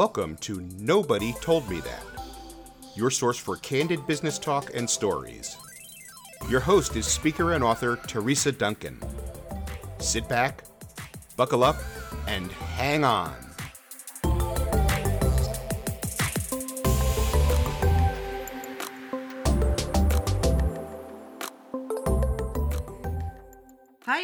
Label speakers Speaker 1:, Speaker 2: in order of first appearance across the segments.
Speaker 1: Welcome to Nobody Told Me That, your source for candid business talk and stories. Your host is speaker and author Teresa Duncan. Sit back, buckle up, and hang on.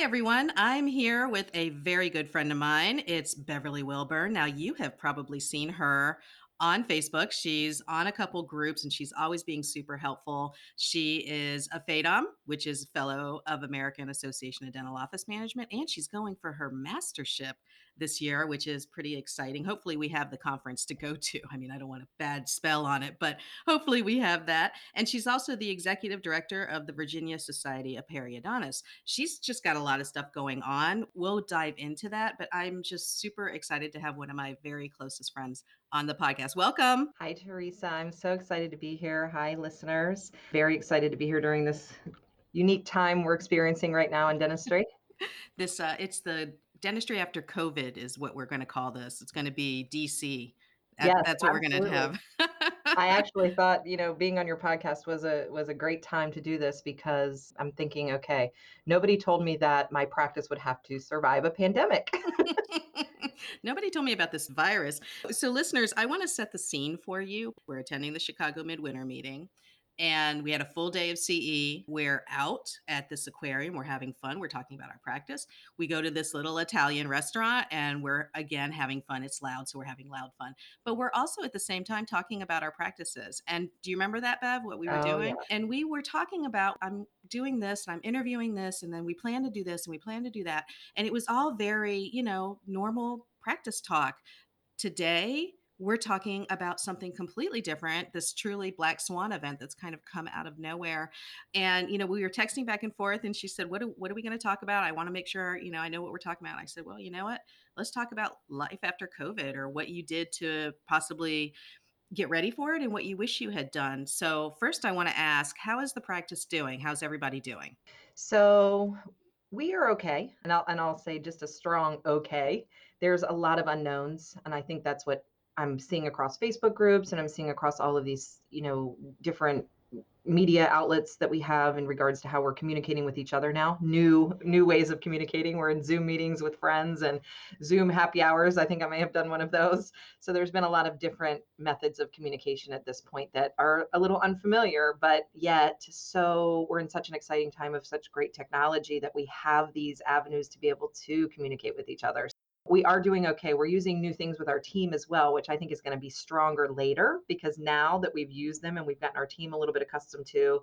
Speaker 2: Everyone. I'm here with a very good friend of mine. It's Beverly Wilburn. Now, you have probably seen her on Facebook. She's on a couple groups and she's always being super helpful. She is a FADOM, which is fellow of American Association of Dental Office Management, and she's going for her mastership this year, which is pretty exciting. Hopefully, we have the conference to go to. I mean, I don't want a bad spell on it, but hopefully, we have that. And she's also the executive director of the Virginia Society of Periodontists. She's just got a lot of stuff going on. We'll dive into that, but I'm just super excited to have one of my very closest friends on the podcast. Welcome.
Speaker 3: Hi, Teresa. I'm so excited to be here. Hi, listeners. Very excited to be here during this unique time we're experiencing right now in dentistry.
Speaker 2: this uh, it's the dentistry after COVID is what we're going to call this. It's going to be DC.
Speaker 3: Yes,
Speaker 2: That's what
Speaker 3: absolutely.
Speaker 2: we're going to have.
Speaker 3: I actually thought, you know, being on your podcast was a was a great time to do this because I'm thinking, okay, nobody told me that my practice would have to survive a pandemic.
Speaker 2: Nobody told me about this virus. So, listeners, I want to set the scene for you. We're attending the Chicago Midwinter meeting and we had a full day of CE. We're out at this aquarium. We're having fun. We're talking about our practice. We go to this little Italian restaurant and we're again having fun. It's loud, so we're having loud fun. But we're also at the same time talking about our practices. And do you remember that, Bev, what we were
Speaker 3: Oh,
Speaker 2: doing?
Speaker 3: yeah.
Speaker 2: And we were talking about I'm doing this and I'm interviewing this, and then we plan to do this and we plan to do that. And it was all very, you know, normal practice talk. Today, we're talking about something completely different this truly black swan event that's kind of come out of nowhere. And you know we were texting back and forth and she said what, are, what are we going to talk about? I want to make sure you know i know what we're talking about. I said well you know what? Let's talk about life after covid or what you did to possibly get ready for it and what you wish you had done. So first i want to ask how is the practice doing? How's everybody doing?
Speaker 3: So we are okay, and I'll and I'll say just a strong okay. There's a lot of unknowns, and I think that's what I'm seeing across Facebook groups, and I'm seeing across all of these, you know, different media outlets that we have in regards to how we're communicating with each other now. New new ways of communicating. We're in Zoom meetings with friends and Zoom happy hours. I think I may have done one of those. So there's been a lot of different methods of communication at this point that are a little unfamiliar, but yet so we're in such an exciting time of such great technology that we have these avenues to be able to communicate with each other. We are doing okay. We're using new things with our team as well, which I think is going to be stronger later because now that we've used them and we've gotten our team a little bit accustomed to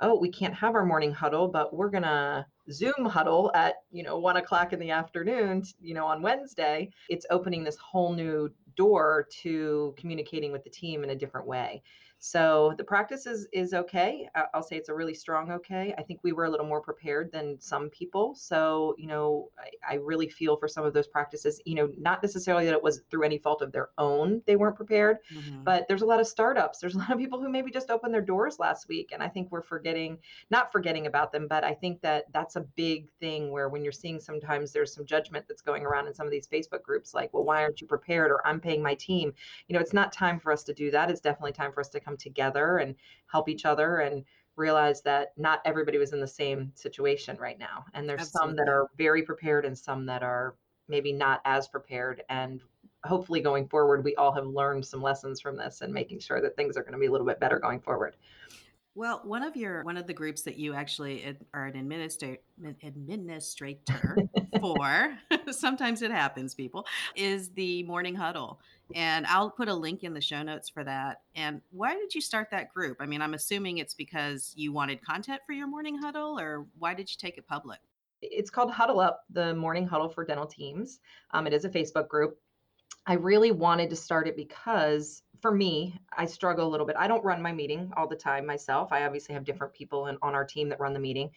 Speaker 3: oh, we can't have our morning huddle, but we're gonna Zoom huddle at you know one o'clock in the afternoon, you know, on Wednesday. It's opening this whole new door to communicating with the team in a different way. So the practice is is okay. I'll say it's a really strong okay. I think we were a little more prepared than some people. So you know, I, I really feel for some of those practices. You know, not necessarily that it was through any fault of their own they weren't prepared,
Speaker 2: Mhm.
Speaker 3: but there's a lot of startups. There's a lot of people who maybe just opened their doors last week. And I think we're forgetting, not forgetting about them, but I think that that's a big thing where when you're seeing sometimes there's some judgment that's going around in some of these Facebook groups, like, well, why aren't you prepared? Or I'm paying my team. You know, it's not time for us to do that. It's definitely time for us to come together and help each other and realize that not everybody was in the same situation right now. And there's some that are very prepared and some that are maybe not as prepared. And hopefully going forward, we all have learned some lessons from this and making sure that things are going to be a little bit better going forward.
Speaker 2: Well, one of your one of the groups that you actually are an administrator administrator for, sometimes it happens, people, is the morning huddle. And I'll put a link in the show notes for that. And why did you start that group? I mean, I'm assuming it's because you wanted content for your morning huddle, or why did you take it public?
Speaker 3: It's called Huddle Up, the morning huddle for dental teams. Um, it is a Facebook group. I really wanted to start it because for me, I struggle a little bit. I don't run my meeting all the time myself. I obviously have different people in, on our team that run the meeting,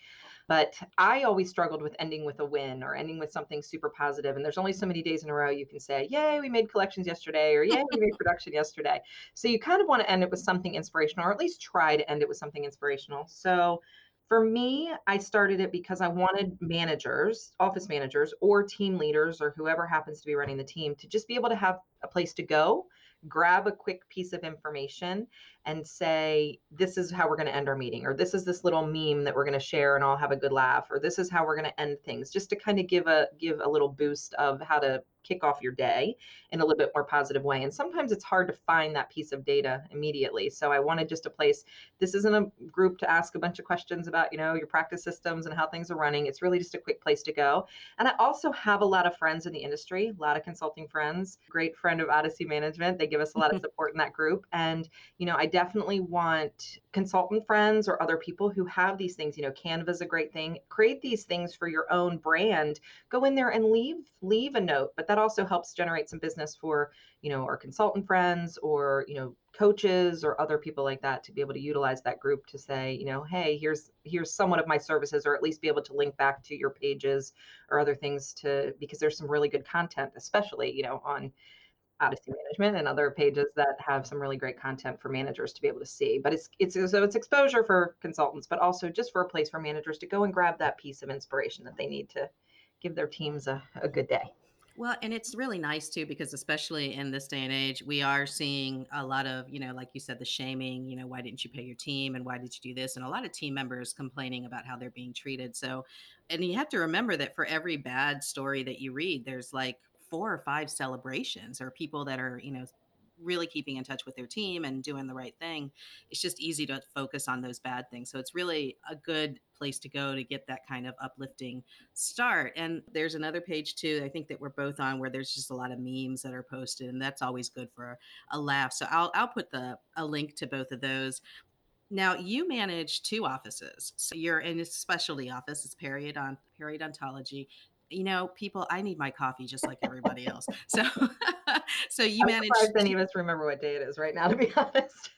Speaker 3: but I always struggled with ending with a win or ending with something super positive. And there's only so many days in a row you can say, Yay, we made collections yesterday, or Yay, we made production yesterday. So you kind of want to end it with something inspirational, or at least try to end it with something inspirational. So for me, I started it because I wanted managers, office managers, or team leaders, or whoever happens to be running the team to just be able to have a place to go grab a quick piece of information and say, this is how we're going to end our meeting, or this is this little meme that we're going to share and all have a good laugh, or this is how we're going to end things, just to kind of give a give a little boost of how to kick off your day in a little bit more positive way. And sometimes it's hard to find that piece of data immediately. So I wanted just a place, this isn't a group to ask a bunch of questions about, you know, your practice systems and how things are running. It's really just a quick place to go. And I also have a lot of friends in the industry, a lot of consulting friends, great friend of Odyssey Management. They give us a lot of support in that group. And, you know, I definitely want consultant friends or other people who have these things, you know, Canva is a great thing. Create these things for your own brand. Go in there and leave leave a note, but that also helps generate some business for you know our consultant friends or you know coaches or other people like that to be able to utilize that group to say you know hey here's here's somewhat of my services or at least be able to link back to your pages or other things to because there's some really good content especially you know on Odyssey Management and other pages that have some really great content for managers to be able to see. But it's it's so it's exposure for consultants, but also just for a place for managers to go and grab that piece of inspiration that they need to give their teams a, a good day.
Speaker 2: Well, and it's really nice too because especially in this day and age, we are seeing a lot of, you know, like you said, the shaming, you know, why didn't you pay your team and why did you do this? And a lot of team members complaining about how they're being treated. So, and you have to remember that for every bad story that you read, there's like four or five celebrations or people that are, you know, really keeping in touch with their team and doing the right thing. It's just easy to focus on those bad things. So it's really a good place to go to get that kind of uplifting start. And there's another page too, I think that we're both on where there's just a lot of memes that are posted and that's always good for a laugh. So I'll I'll put the a link to both of those. Now you manage two offices. So you're in a specialty office, it's periodont periodontology you know, people, I need my coffee just like everybody else. So, so you
Speaker 3: I'm
Speaker 2: manage.
Speaker 3: any of us remember what day it is right now, to be honest.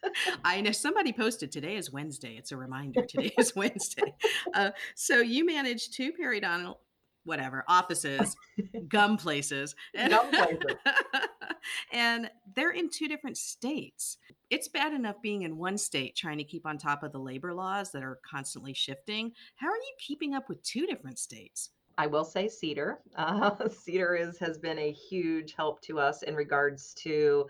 Speaker 2: I know somebody posted today is Wednesday. It's a reminder. Today is Wednesday. Uh, so you manage two periodontal, whatever offices, gum places,
Speaker 3: gum places,
Speaker 2: and they're in two different states. It's bad enough being in one state trying to keep on top of the labor laws that are constantly shifting. How are you keeping up with two different states?
Speaker 3: I will say CEDR. Uh, CEDR is has been a huge help to us in regards to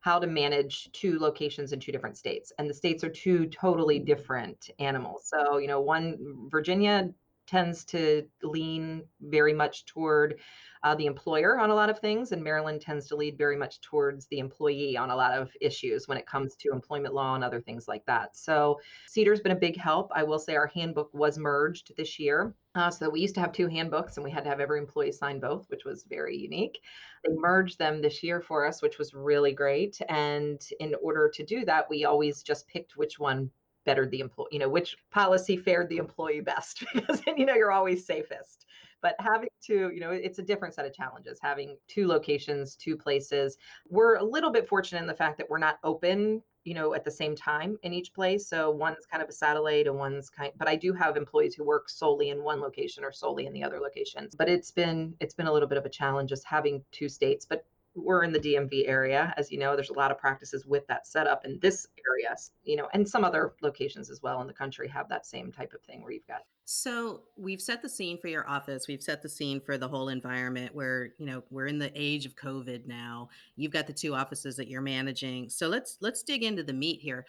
Speaker 3: how to manage two locations in two different states, and the states are two totally different animals. So you know, one Virginia tends to lean very much toward uh, the employer on a lot of things, and Maryland tends to lead very much towards the employee on a lot of issues when it comes to employment law and other things like that. So CEDR's been a big help. I will say our handbook was merged this year. Uh, so we used to have two handbooks and we had to have every employee sign both, which was very unique. They merged them this year for us, which was really great. And in order to do that, we always just picked which one bettered the employee, you know, which policy fared the employee best because then, you know, you're always safest. But having to you know it's a different set of challenges having two locations two places. We're a little bit fortunate in the fact that we're not open you know at the same time in each place. So one's kind of a satellite and one's kind but i do have employees who work solely in one location or solely in the other locations. But it's been it's been a little bit of a challenge just having two states. But we're in the DMV area. As you know, there's a lot of practices with that setup in this area, you know, and some other locations as well in the country have that same type of thing where you've got
Speaker 2: so we've set the scene for your office. We've set the scene for the whole environment where, you know, we're in the age of COVID now. You've got the two offices that you're managing. So let's let's dig into the meat here.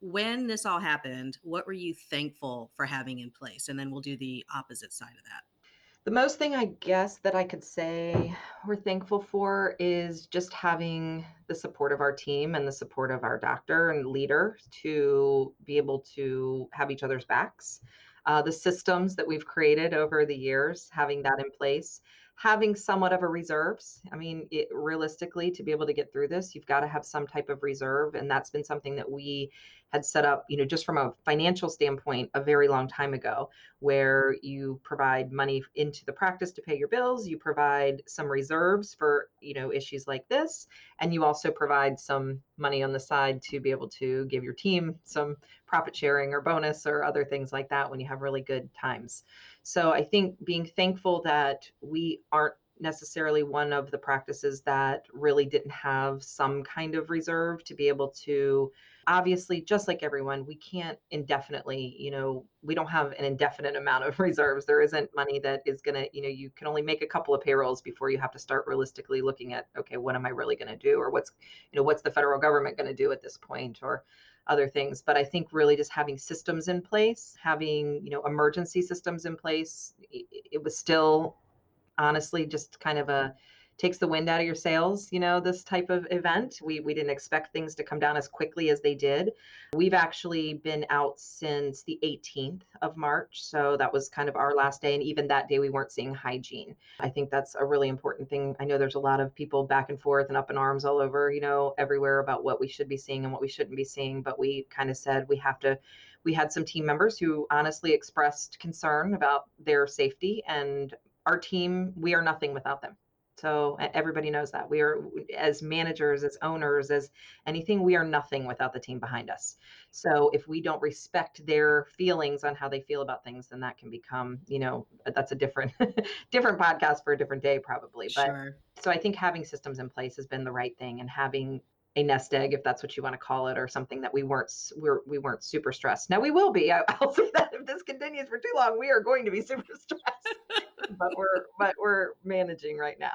Speaker 2: When this all happened, what were you thankful for having in place? And then we'll do the opposite side of that.
Speaker 3: The most thing I guess that I could say we're thankful for is just having the support of our team and the support of our doctor and leader to be able to have each other's backs. Uh, the systems that we've created over the years, having that in place, having somewhat of a reserves. I mean, it, realistically, to be able to get through this, you've got to have some type of reserve, and that's been something that we had set up, you know, just from a financial standpoint a very long time ago, where you provide money into the practice to pay your bills, you provide some reserves for, you know, issues like this, and you also provide some money on the side to be able to give your team some profit sharing or bonus or other things like that when you have really good times. So I think being thankful that we aren't necessarily one of the practices that really didn't have some kind of reserve to be able to obviously just like everyone we can't indefinitely you know we don't have an indefinite amount of reserves. There isn't money that is going to you know you can only make a couple of payrolls before you have to start realistically looking at okay what am i really going to do? or what's you know what's the federal government going to do at this point? or other things but i think really just having systems in place having you know emergency systems in place it, it was still honestly just kind of a takes the wind out of your sails, you know, this type of event. We we didn't expect things to come down as quickly as they did. We've actually been out since the 18th of March, so that was kind of our last day and even that day we weren't seeing hygiene. I think that's a really important thing. I know there's a lot of people back and forth and up in arms all over, you know, everywhere about what we should be seeing and what we shouldn't be seeing, but we kind of said we have to we had some team members who honestly expressed concern about their safety and our team we are nothing without them so everybody knows that we are, as managers, as owners, as anything, we are nothing without the team behind us. So if we don't respect their feelings on how they feel about things, then that can become, you know, that's a different, different podcast for a different day, probably. But sure. so I think having systems in place has been the right thing, and having a nest egg, if that's what you want to call it, or something that we weren't we're, we weren't super stressed. Now we will be. I, will say that if this continues for too long, we are going to be super stressed but we're but we're managing right now.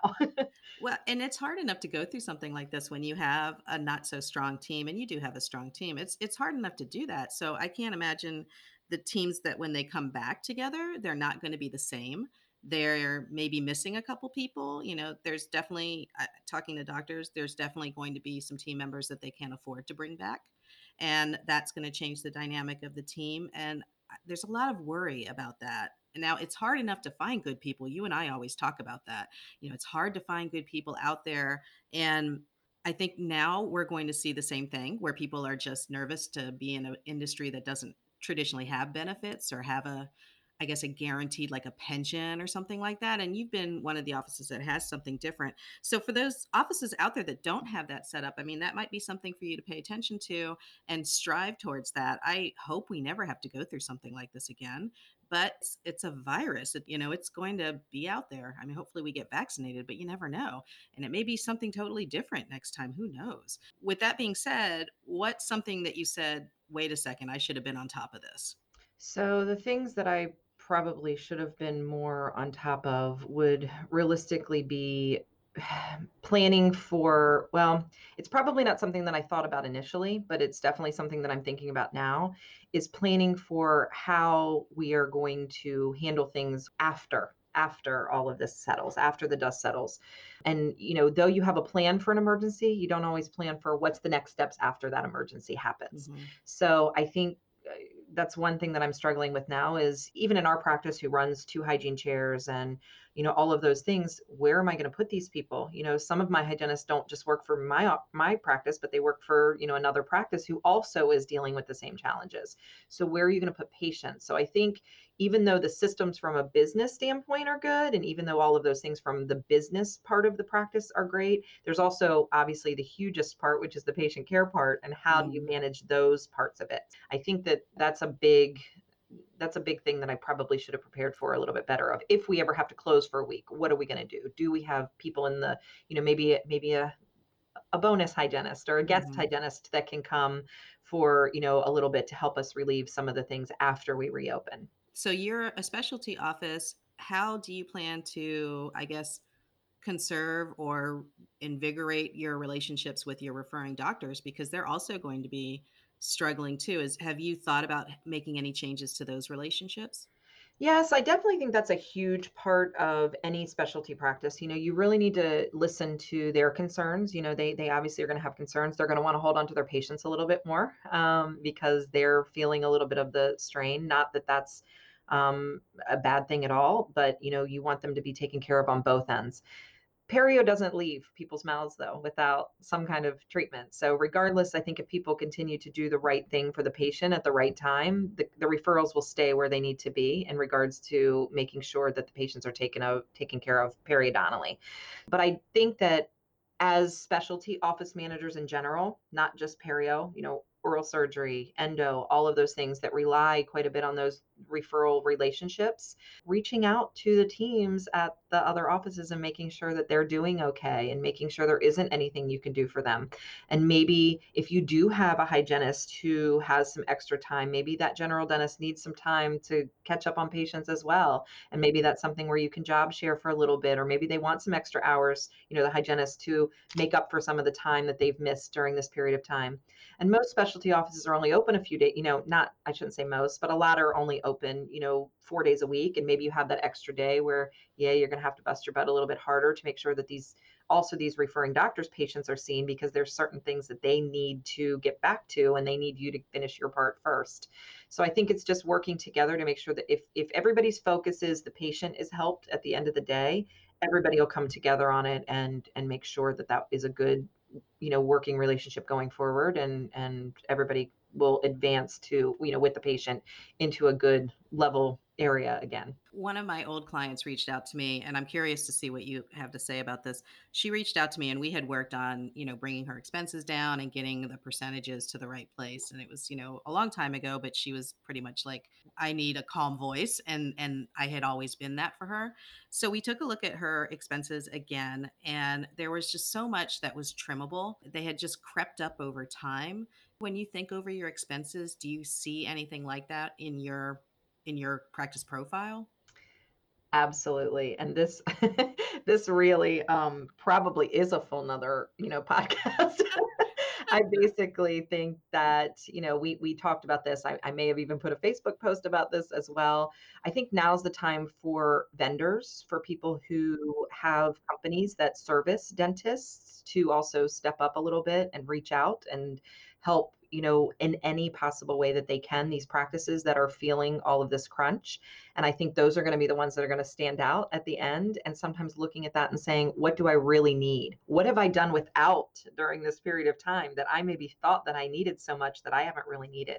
Speaker 2: well, and it's hard enough to go through something like this when you have a not so strong team, and you do have a strong team. It's it's hard enough to do that. So I can't imagine the teams that when they come back together, they're not going to be the same. They're maybe missing a couple people. You know, there's definitely uh, talking to doctors. There's definitely going to be some team members that they can't afford to bring back, and that's going to change the dynamic of the team. And uh, there's a lot of worry about that now it's hard enough to find good people. You and I always talk about that. You know, it's hard to find good people out there. And I think now we're going to see the same thing where people are just nervous to be in an industry that doesn't traditionally have benefits or have a I guess, a guaranteed like a pension or something like that. And you've been one of the offices that has something different. So for those offices out there that don't have that set up, I mean, that might be something for you to pay attention to and strive towards that. I hope we never have to go through something like this again. But it's, a virus. It, you know, it's going to be out there. I mean, hopefully we get vaccinated, but you never know. And it may be something totally different next time. Who knows? With that being said, what's something that you said, wait a second, I should have been on top of this?
Speaker 3: So the things that I probably should have been more on top of would realistically be planning for well it's probably not something that i thought about initially but it's definitely something that i'm thinking about now is planning for how we are going to handle things after after all of this settles after the dust settles and you know though you have a plan for an emergency you don't always plan for what's the next steps after that emergency happens mm-hmm. so i think that's one thing that I'm struggling with now is even in our practice who runs two hygiene chairs and you know all of those things where am I going to put these people you know some of my hygienists don't just work for my my practice but they work for you know another practice who also is dealing with the same challenges so where are you going to put patients so I think even though the systems from a business standpoint are good, and even though all of those things from the business part of the practice are great, there's also obviously the hugest part, which is the patient care part, and how mm. do you mm-hmm. manage those parts of it? I think that that's a big that's a big thing that I probably should have prepared for a little bit better of. If we ever have to close for a week, what are we going to do? Do we have people in the, you know, maybe maybe a a bonus hygienist or a guest mm-hmm. hygienist that can come for, you know, a little bit to help us relieve some of the things after we reopen.
Speaker 2: So you're a specialty office. How do you plan to, I guess, conserve or invigorate your relationships with your referring doctors because they're also going to be struggling too is have you thought about making any changes to those relationships
Speaker 3: Yes, I definitely think that's a huge part of any specialty practice. You know, you really need to listen to their concerns. You know, they they obviously are going to have concerns. They're going to want to hold on to their patients a little bit more um, because they're feeling a little bit of the strain. Not that that's um, a bad thing at all, but you know, you want them to be taken care of on both ends. Perio doesn't leave people's mouths though without some kind of treatment. So regardless, I think if people continue to do the right thing for the patient at the right time, the, the referrals will stay where they need to be in regards to making sure that the patients are taken of taken care of periodontally. But I think that as specialty office managers in general, not just perio, you know, oral surgery, endo, all of those things that rely quite a bit on those referral relationships, reaching out to the teams at the other offices and making sure that they're doing okay and making sure there isn't anything you can do for them. And maybe if you do have a hygienist who has some extra time, maybe that general dentist needs some time to catch up on patients as well. And maybe that's something where you can job share for a little bit, or maybe they want some extra hours, you know, the hygienist to make up for some of the time that they've missed during this period of time. And most specialty offices are only open a few days, you know, not, I shouldn't say most, but a lot are only open, you know, four days a week. And maybe you have that extra day where, yeah, you're going to have to bust your butt a little bit harder to make sure that these also these referring doctors patients are seen because there's certain things that they need to get back to and they need you to finish your part first so i think it's just working together to make sure that if if everybody's focus is the patient is helped at the end of the day everybody will come together on it and and make sure that that is a good you know working relationship going forward and and everybody will advance to you know with the patient into a good level area again.
Speaker 2: One of my old clients reached out to me and I'm curious to see what you have to say about this. She reached out to me and we had worked on, you know, bringing her expenses down and getting the percentages to the right place and it was, you know, a long time ago, but she was pretty much like I need a calm voice and and I had always been that for her. So we took a look at her expenses again and there was just so much that was trimmable. They had just crept up over time. When you think over your expenses, do you see anything like that in your in your practice profile?
Speaker 3: Absolutely. And this this really um probably is a full nother, you know, podcast. I basically think that, you know, we we talked about this. I, I may have even put a Facebook post about this as well. I think now's the time for vendors, for people who have companies that service dentists to also step up a little bit and reach out and help you know, in any possible way that they can, these practices that are feeling all of this crunch. And I think those are going to be the ones that are going to stand out at the end. And sometimes looking at that and saying, what do I really need? What have I done without during this period of time that I maybe thought that I needed so much that I haven't really needed?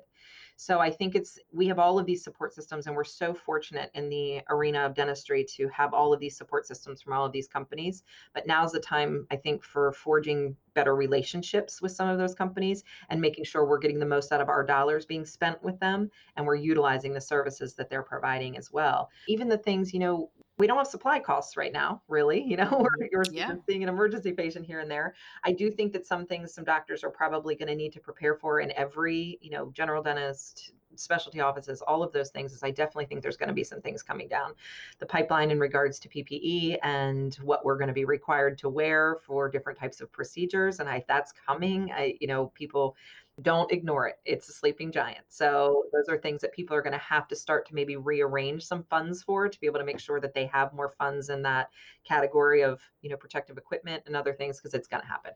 Speaker 3: So I think it's we have all of these support systems, and we're so fortunate in the arena of dentistry to have all of these support systems from all of these companies. But now's the time, I think, for forging better relationships with some of those companies and making sure we're getting the most out of our dollars being spent with them and we're utilizing the services that they're providing as well. Even the things, you know, we don't have supply costs right now, really. You know, we're mm-hmm. you're
Speaker 2: Yeah.
Speaker 3: seeing an emergency patient here and there. I do think that some things some doctors are probably going to need to prepare for in every, you know, general dentist, specialty offices, all of those things. Is I definitely think there's going to be some things coming down the pipeline in regards to PPE and what we're going to be required to wear for different types of procedures. And I that's coming. I, you know, people don't ignore it. It's a sleeping giant. So those are things that people are going to have to start to maybe rearrange some funds for to be able to make sure that they have more funds in that category of, you know, protective equipment and other things because it's going to happen.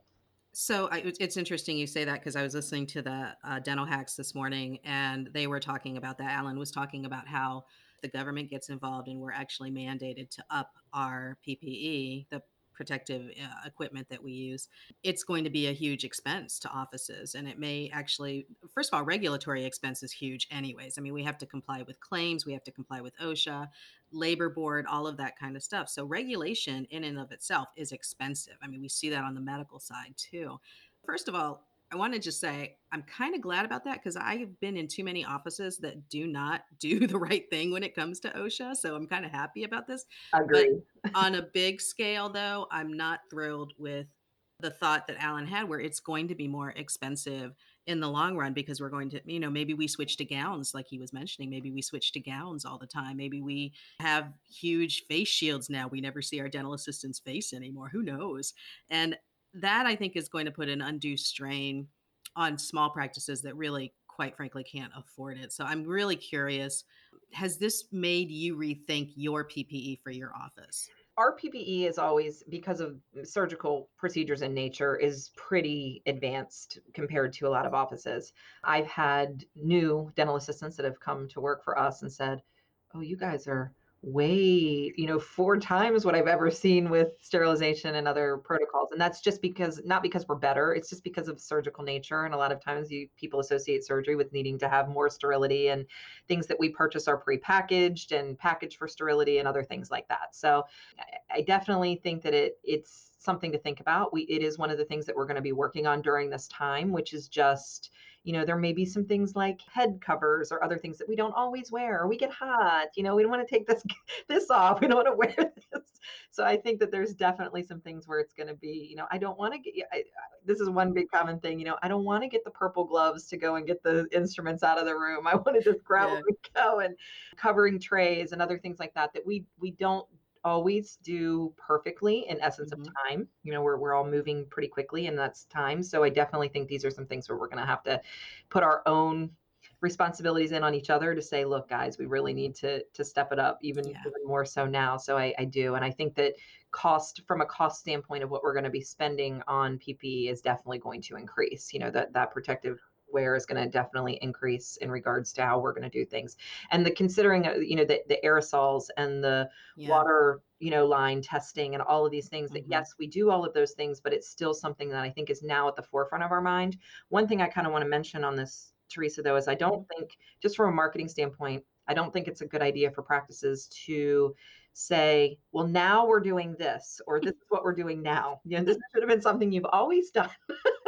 Speaker 2: So I, it's interesting you say that because I was listening to the uh, Dental Hacks this morning and they were talking about that. Alan was talking about how the government gets involved and we're actually mandated to up our PPE, the protective uh, equipment that we use, it's going to be a huge expense to offices. And it may actually, first of all, regulatory expense is huge, anyways. I mean, we have to comply with claims, we have to comply with OSHA, labor board, all of that kind of stuff. So, regulation in and of itself is expensive. I mean, we see that on the medical side too. First of all, I want to just say I'm kind of glad about that because I have been in too many offices that do not do the right thing when it comes to OSHA. So I'm kind of happy about this. But
Speaker 3: Agree.
Speaker 2: on a big scale, though, I'm not thrilled with the thought that Alan had where it's going to be more expensive in the long run because we're going to, you know, maybe we switch to gowns like he was mentioning. Maybe we switch to gowns all the time. Maybe we have huge face shields now. We never see our dental assistant's face anymore. Who knows? And that I think is going to put an undue strain on small practices that really, quite frankly, can't afford it. So I'm really curious has this made you rethink your PPE for your office?
Speaker 3: Our PPE is always, because of surgical procedures in nature, is pretty advanced compared to a lot of offices. I've had new dental assistants that have come to work for us and said, Oh, you guys are way, you know, four times what I've ever seen with sterilization and other protocols. And that's just because, not because we're better, it's just because of surgical nature. And a lot of times you people associate surgery with needing to have more sterility and things that we purchase are pre-packaged and packaged for sterility and other things like that. So I, definitely think that it it's something to think about. We it is one of the things that we're going to be working on during this time, which is just you know, there may be some things like head covers or other things that we don't always wear, or we get hot, you know, we don't want to take this this off. We don't want to wear this. So I think that there's definitely some things where it's going to be, you know, I don't want to get I, this is one big common thing, you know, I don't want to get the purple gloves to go and get the instruments out of the room. I want to just grab yeah. them and go and covering trays and other things like that that we we don't always do perfectly in essence mm-hmm. of time. You know, we're we're all moving pretty quickly and that's time. So I definitely think these are some things where we're going to have to put our own responsibilities in on each other to say, look, guys, we really need to to step it up even, yeah. even more so now. So I, I do. And I think that cost from a cost standpoint of what we're going to be spending on PPE is definitely going to increase. You know, that that protective wear is going to definitely increase in regards to how we're going to do things. And the considering, uh, you know, the, the aerosols and the yeah. water, you know, line testing and all of these things that, mm-hmm. yes, we do all of those things, but it's still something that I think is now at the forefront of our mind. One thing I kind of want to mention on this, Teresa, though, is I don't think, just from a marketing standpoint, I don't think it's a good idea for practices to say, well, now we're doing this, or this is what we're doing now. You know, this should have been something you've always done.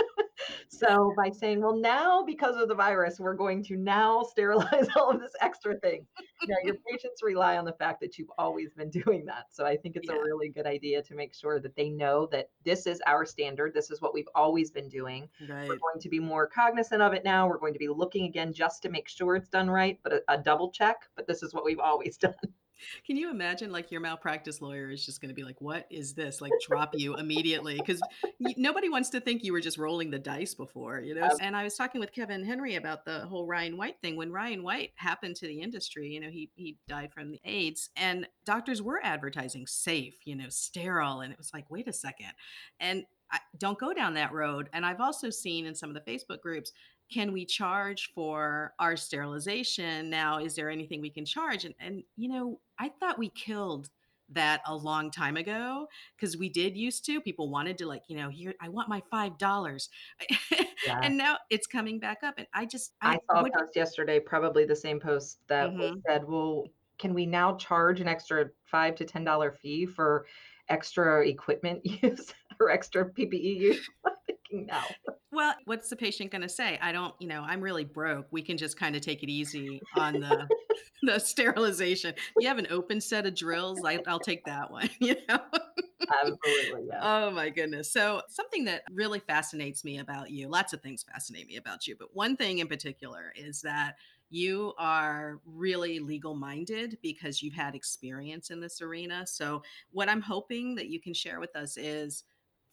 Speaker 3: So by saying, well, now because of the virus, we're going to now sterilize all of this extra thing. You know, your patients rely on the fact that you've always been doing that. So I think it's yeah. a really good idea to make sure that they know that this is our standard. This is what we've always been doing. Right. We're going to be more cognizant of it now. We're going to be looking again just to make sure it's done right, but a, a double check. But this is what we've always done.
Speaker 2: Can you imagine like your malpractice lawyer is just going to be like, "What is this?" Like drop you immediately because nobody wants to think you were just rolling the dice before, you know. And I was talking with Kevin Henry about the whole Ryan White thing. When Ryan White happened to the industry, you know, he he died from the AIDS, and doctors were advertising safe, you know, sterile, and it was like, wait a second, and I, don't go down that road. And I've also seen in some of the Facebook groups can we charge for our sterilization now is there anything we can charge and, and you know i thought we killed that a long time ago because we did used to people wanted to like you know here i want my five dollars yeah. and now it's coming back up and i just
Speaker 3: i, I saw a post yesterday probably the same post that mm-hmm. said well can we now charge an extra five to ten dollar fee for extra equipment use extra ppe use no.
Speaker 2: Well, what's the patient going to say? I don't, you know, I'm really broke. We can just kind of take it easy on the the sterilization. You have an open set of drills. I, will take that one. You know.
Speaker 3: Absolutely. Yeah.
Speaker 2: Oh my goodness. So something that really fascinates me about you. Lots of things fascinate me about you, but one thing in particular is that you are really legal minded because you've had experience in this arena. So, what I'm hoping that you can share with us is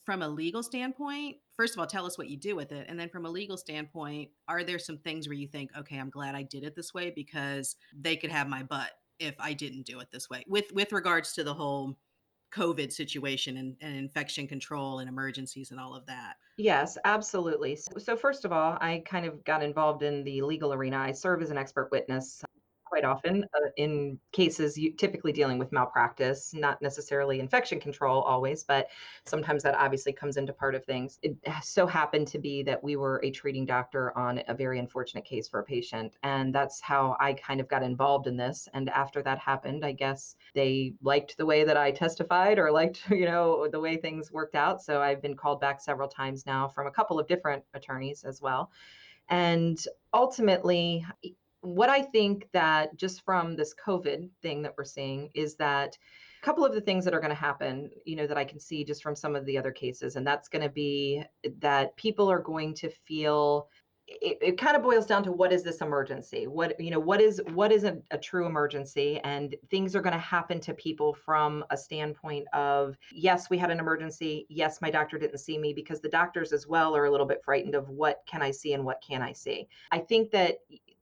Speaker 2: from a legal standpoint, first of all, tell us what you do with it. And then from a legal standpoint, are there some things where you think, okay, I'm glad I did it this way because they could have my butt if I didn't do it this way with with regards to the whole COVID situation and, and, infection control and emergencies and all of that?
Speaker 3: Yes, absolutely. So, first of all, I kind of got involved in the legal arena. I serve as an expert witness quite often uh, in cases you, typically dealing with malpractice, not necessarily infection control always, but sometimes that obviously comes into part of things. It so happened to be that we were a treating doctor on a very unfortunate case for a patient. And that's how I kind of got involved in this. And after that happened, I guess they liked the way that I testified or liked, you know, the way things worked out. So I've been called back several times now from a couple of different attorneys as well. And ultimately, what I think that just from this COVID thing that we're seeing is that a couple of the things that are going to happen, you know, that I can see just from some of the other cases, and that's going to be that people are going to feel it, it, kind of boils down to what is this emergency? What you know what is what is a, a true emergency? And things are going to happen to people from a standpoint of yes we had an emergency. Yes my doctor didn't see me because the doctors as well are a little bit frightened of what can i see and what can i see. I think that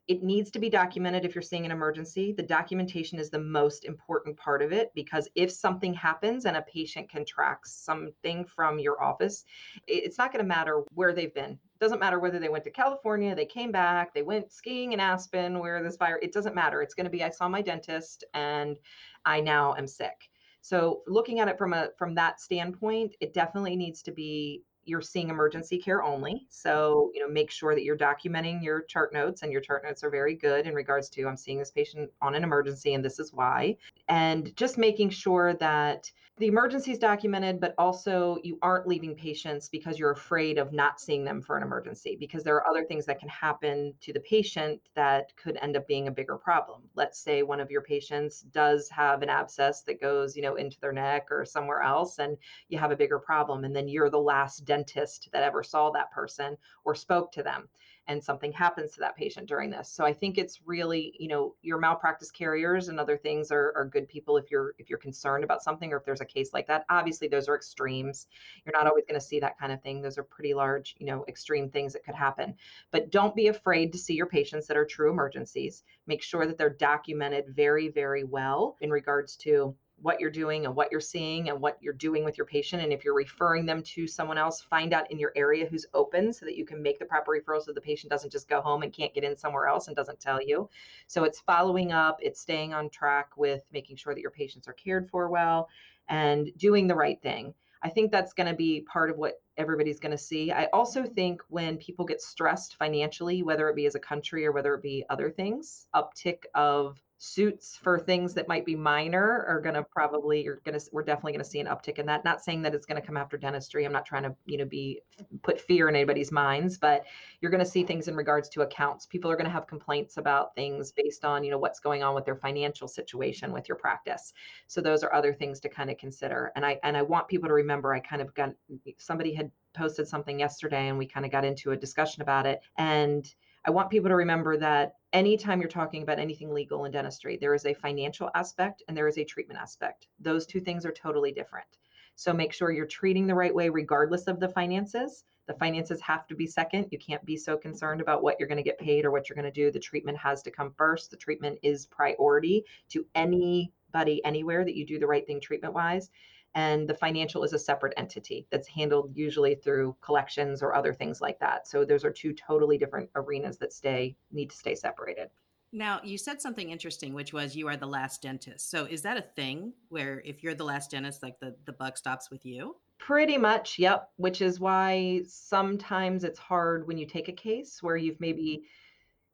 Speaker 3: it needs to be documented if you're seeing an emergency. The documentation is the most important part of it because if something happens and a patient contracts something from your office, it's not going to matter where they've been. It doesn't matter whether they went to California, they came back, they went skiing in Aspen where this virus, it doesn't matter. It's going to be I saw my dentist and I now am sick. So looking at it from a from that standpoint, it definitely needs to be you're seeing emergency care only. So, you know, make sure that you're documenting your chart notes and your chart notes are very good in regards to I'm seeing this patient on an emergency and this is why. And just making sure that the emergency is documented, but also you aren't leaving patients because you're afraid of not seeing them for an emergency, because there are other things that can happen to the patient that could end up being a bigger problem. Let's say one of your patients does have an abscess that goes, you know, into their neck or somewhere else, and you have a bigger problem, and then you're the last dentist that ever saw that person or spoke to them and something happens to that patient during this. So I think it's really, you know, your malpractice carriers and other things are, are good people if you're if you're concerned about something or if there's a case like that. Obviously, those are extremes. You're not always going to see that kind of thing. Those are pretty large, you know, extreme things that could happen. But don't be afraid to see your patients that are true emergencies. Make sure that they're documented very, very well in regards to what you're doing and what you're seeing and what you're doing with your patient. And if you're referring them to someone else, find out in your area who's open so that you can make the proper referral so the patient doesn't just go home and can't get in somewhere else and doesn't tell you. So it's following up, it's staying on track with making sure that your patients are cared for well and doing the right thing. I think that's going to be part of what everybody's going to see. I also think when people get stressed financially, whether it be as a country or whether it be other things, uptick of suits for things that might be minor are going to probably you're going to we're definitely going to see an uptick in that. Not saying that it's going to come after dentistry i'm not trying to you know be put fear in anybody's minds but you're going to see things in regards to accounts. People are going to have complaints about things based on you know what's going on with their financial situation with your practice. So those are other things to kind of consider. And i and i want people to remember i kind of got somebody had posted something yesterday and we kind of got into a discussion about it. And I want people to remember that anytime you're talking about anything legal in dentistry, there is a financial aspect and there is a treatment aspect. Those two things are totally different. So make sure you're treating the right way, regardless of the finances. The finances have to be second. You can't be so concerned about what you're going to get paid or what you're going to do. The treatment has to come first. The treatment is priority to anybody, anywhere that you do the right thing treatment wise and the financial is a separate entity that's handled usually through collections or other things like that. So those are two totally different arenas that stay need to stay separated.
Speaker 2: Now, you said something interesting, which was you are the last dentist. So is that a thing where if you're the last dentist, like the, the buck stops with you?
Speaker 3: Pretty much, yep. Which is why sometimes it's hard when you take a case where you've maybe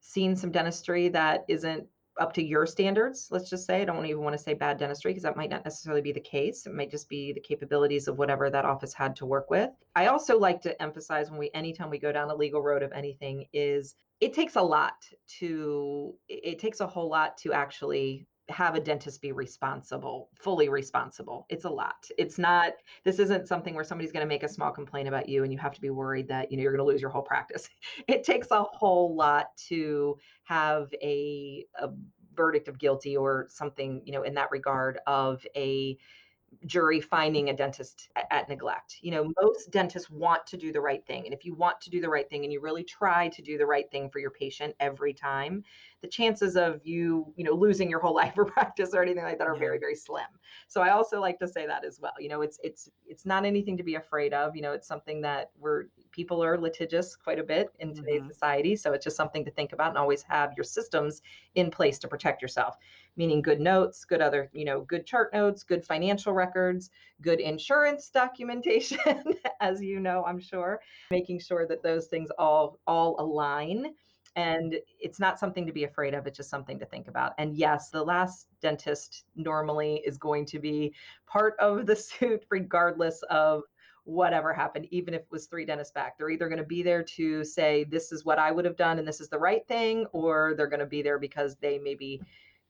Speaker 3: seen some dentistry that isn't up to your standards, let's just say. I don't even want to say bad dentistry because that might not necessarily be the case. It might just be the capabilities of whatever that office had to work with. I also like to emphasize when we anytime we go down a legal road of anything is it takes a lot to it takes a whole lot to actually have a dentist be responsible, fully responsible. It's a lot. It's not, this isn't something where somebody's going to make a small complaint about you and you have to be worried that, you know, you're going to lose your whole practice. It takes a whole lot to have a, a verdict of guilty or something, you know, in that regard of a jury finding a dentist at neglect. You know, most dentists want to do the right thing. And if you want to do the right thing and you really try to do the right thing for your patient every time, the chances of you, you know, losing your whole life or practice or anything like that are very, very slim. So I also like to say that as well. You know, it's it's it's not anything to be afraid of. You know, it's something that we're people are litigious quite a bit in today's mm-hmm. society. So it's just something to think about and always have your systems in place to protect yourself meaning good notes, good other, you know, good chart notes, good financial records, good insurance documentation, as you know, I'm sure, making sure that those things all all align and it's not something to be afraid of it's just something to think about and yes the last dentist normally is going to be part of the suit regardless of whatever happened even if it was three dentists back they're either going to be there to say this is what i would have done and this is the right thing or they're going to be there because they maybe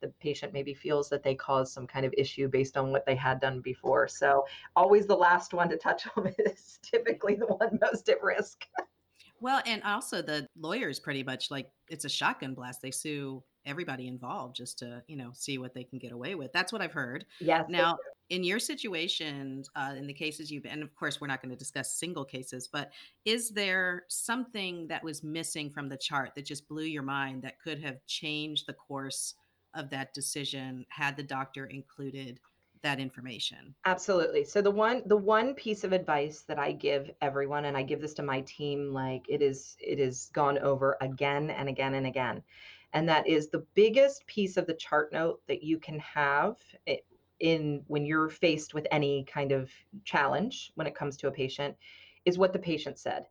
Speaker 3: the patient maybe feels that they caused some kind of issue based on what they had done before. So always the last one to touch them is typically the one most at risk.
Speaker 2: Well, and also the lawyers pretty much like it's a shotgun blast. They sue everybody involved just to you know see what they can get away with. That's what I've heard.
Speaker 3: Yes.
Speaker 2: Now, in your situation, uh, in the cases you've, and of course we're not going to discuss single cases, but is there something that was missing from the chart that just blew your mind that could have changed the course of that decision had the doctor included that information
Speaker 3: absolutely so the one the one piece of advice that i give everyone and i give this to my team like it is it is gone over again and again and again and that is the biggest piece of the chart note that you can have eh, in when you're faced with any kind of challenge when it comes to a patient is what the patient said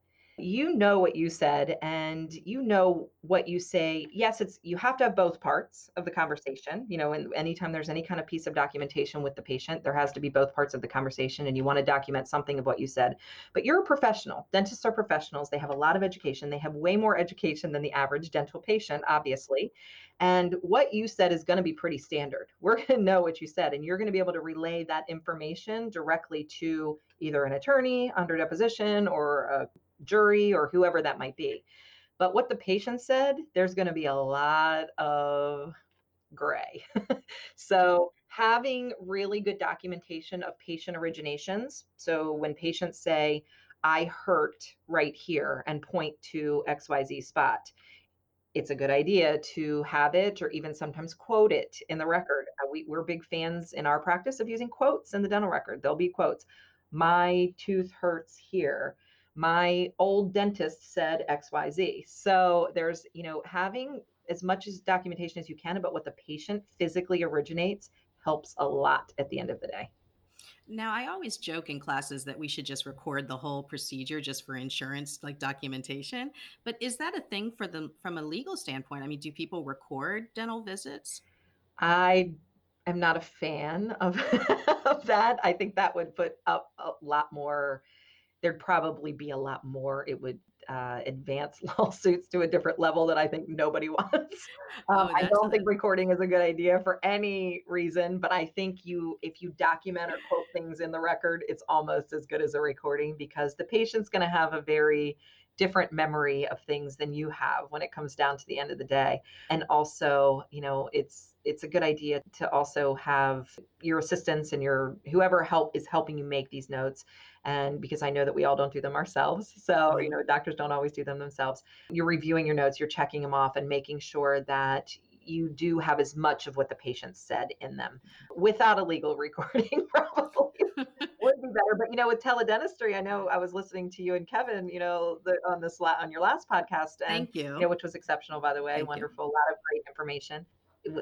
Speaker 3: you know what you said and you know what you say. Yes it's you have to have both parts of the conversation you know and anytime there's any kind of piece of documentation with the patient there has to be both parts of the conversation and you want to document something of what you said. But you're a professional. Dentists are professionals. They have a lot of education. They have way more education than the average dental patient obviously. And what you said is going to be pretty standard. We're going to know what you said and you're going to be able to relay that information directly to either an attorney under deposition or a jury or whoever that might be. But what the patient said, there's going to be a lot of gray. so, having really good documentation of patient originations. So, when patients say, I hurt right here and point to XYZ spot, it's a good idea to have it or even sometimes quote it in the record. Uh, we, we're big fans in our practice of using quotes in the dental record. There'll be quotes. My tooth hurts here my old dentist said xyz so there's you know having as much as documentation as you can about what the patient physically originates helps a lot at the end of the day.
Speaker 2: Now i always joke in classes that we should just record the whole procedure just for insurance like documentation but is that a thing for them from a legal standpoint? I mean do people record dental visits?
Speaker 3: I am not a fan of, of that. I think that would put up a lot more there'd probably be a lot more. It would uh, advance lawsuits to a different level that I think nobody wants. Um, oh, I don't think recording is a good idea for any reason, but I think you, if you document or quote things in the record, it's almost as good as a recording because the patient's going to have a very different memory of things than you have when it comes down to the end of the day. And also, you know, it's it's a good idea to also have your assistants and your whoever help is helping you make these notes. And because i know that we all don't do them ourselves so you know doctors don't always do them themselves. You're reviewing your notes you're checking them off and making sure that you do have as much of what the patient said in them without a legal recording probably. Would be better but you know with teledentistry i know i was listening to you and kevin you know the, on this la- on your last podcast
Speaker 2: and Thank you.
Speaker 3: you. know which was exceptional by the way
Speaker 2: Thank
Speaker 3: wonderful you. a lot of great information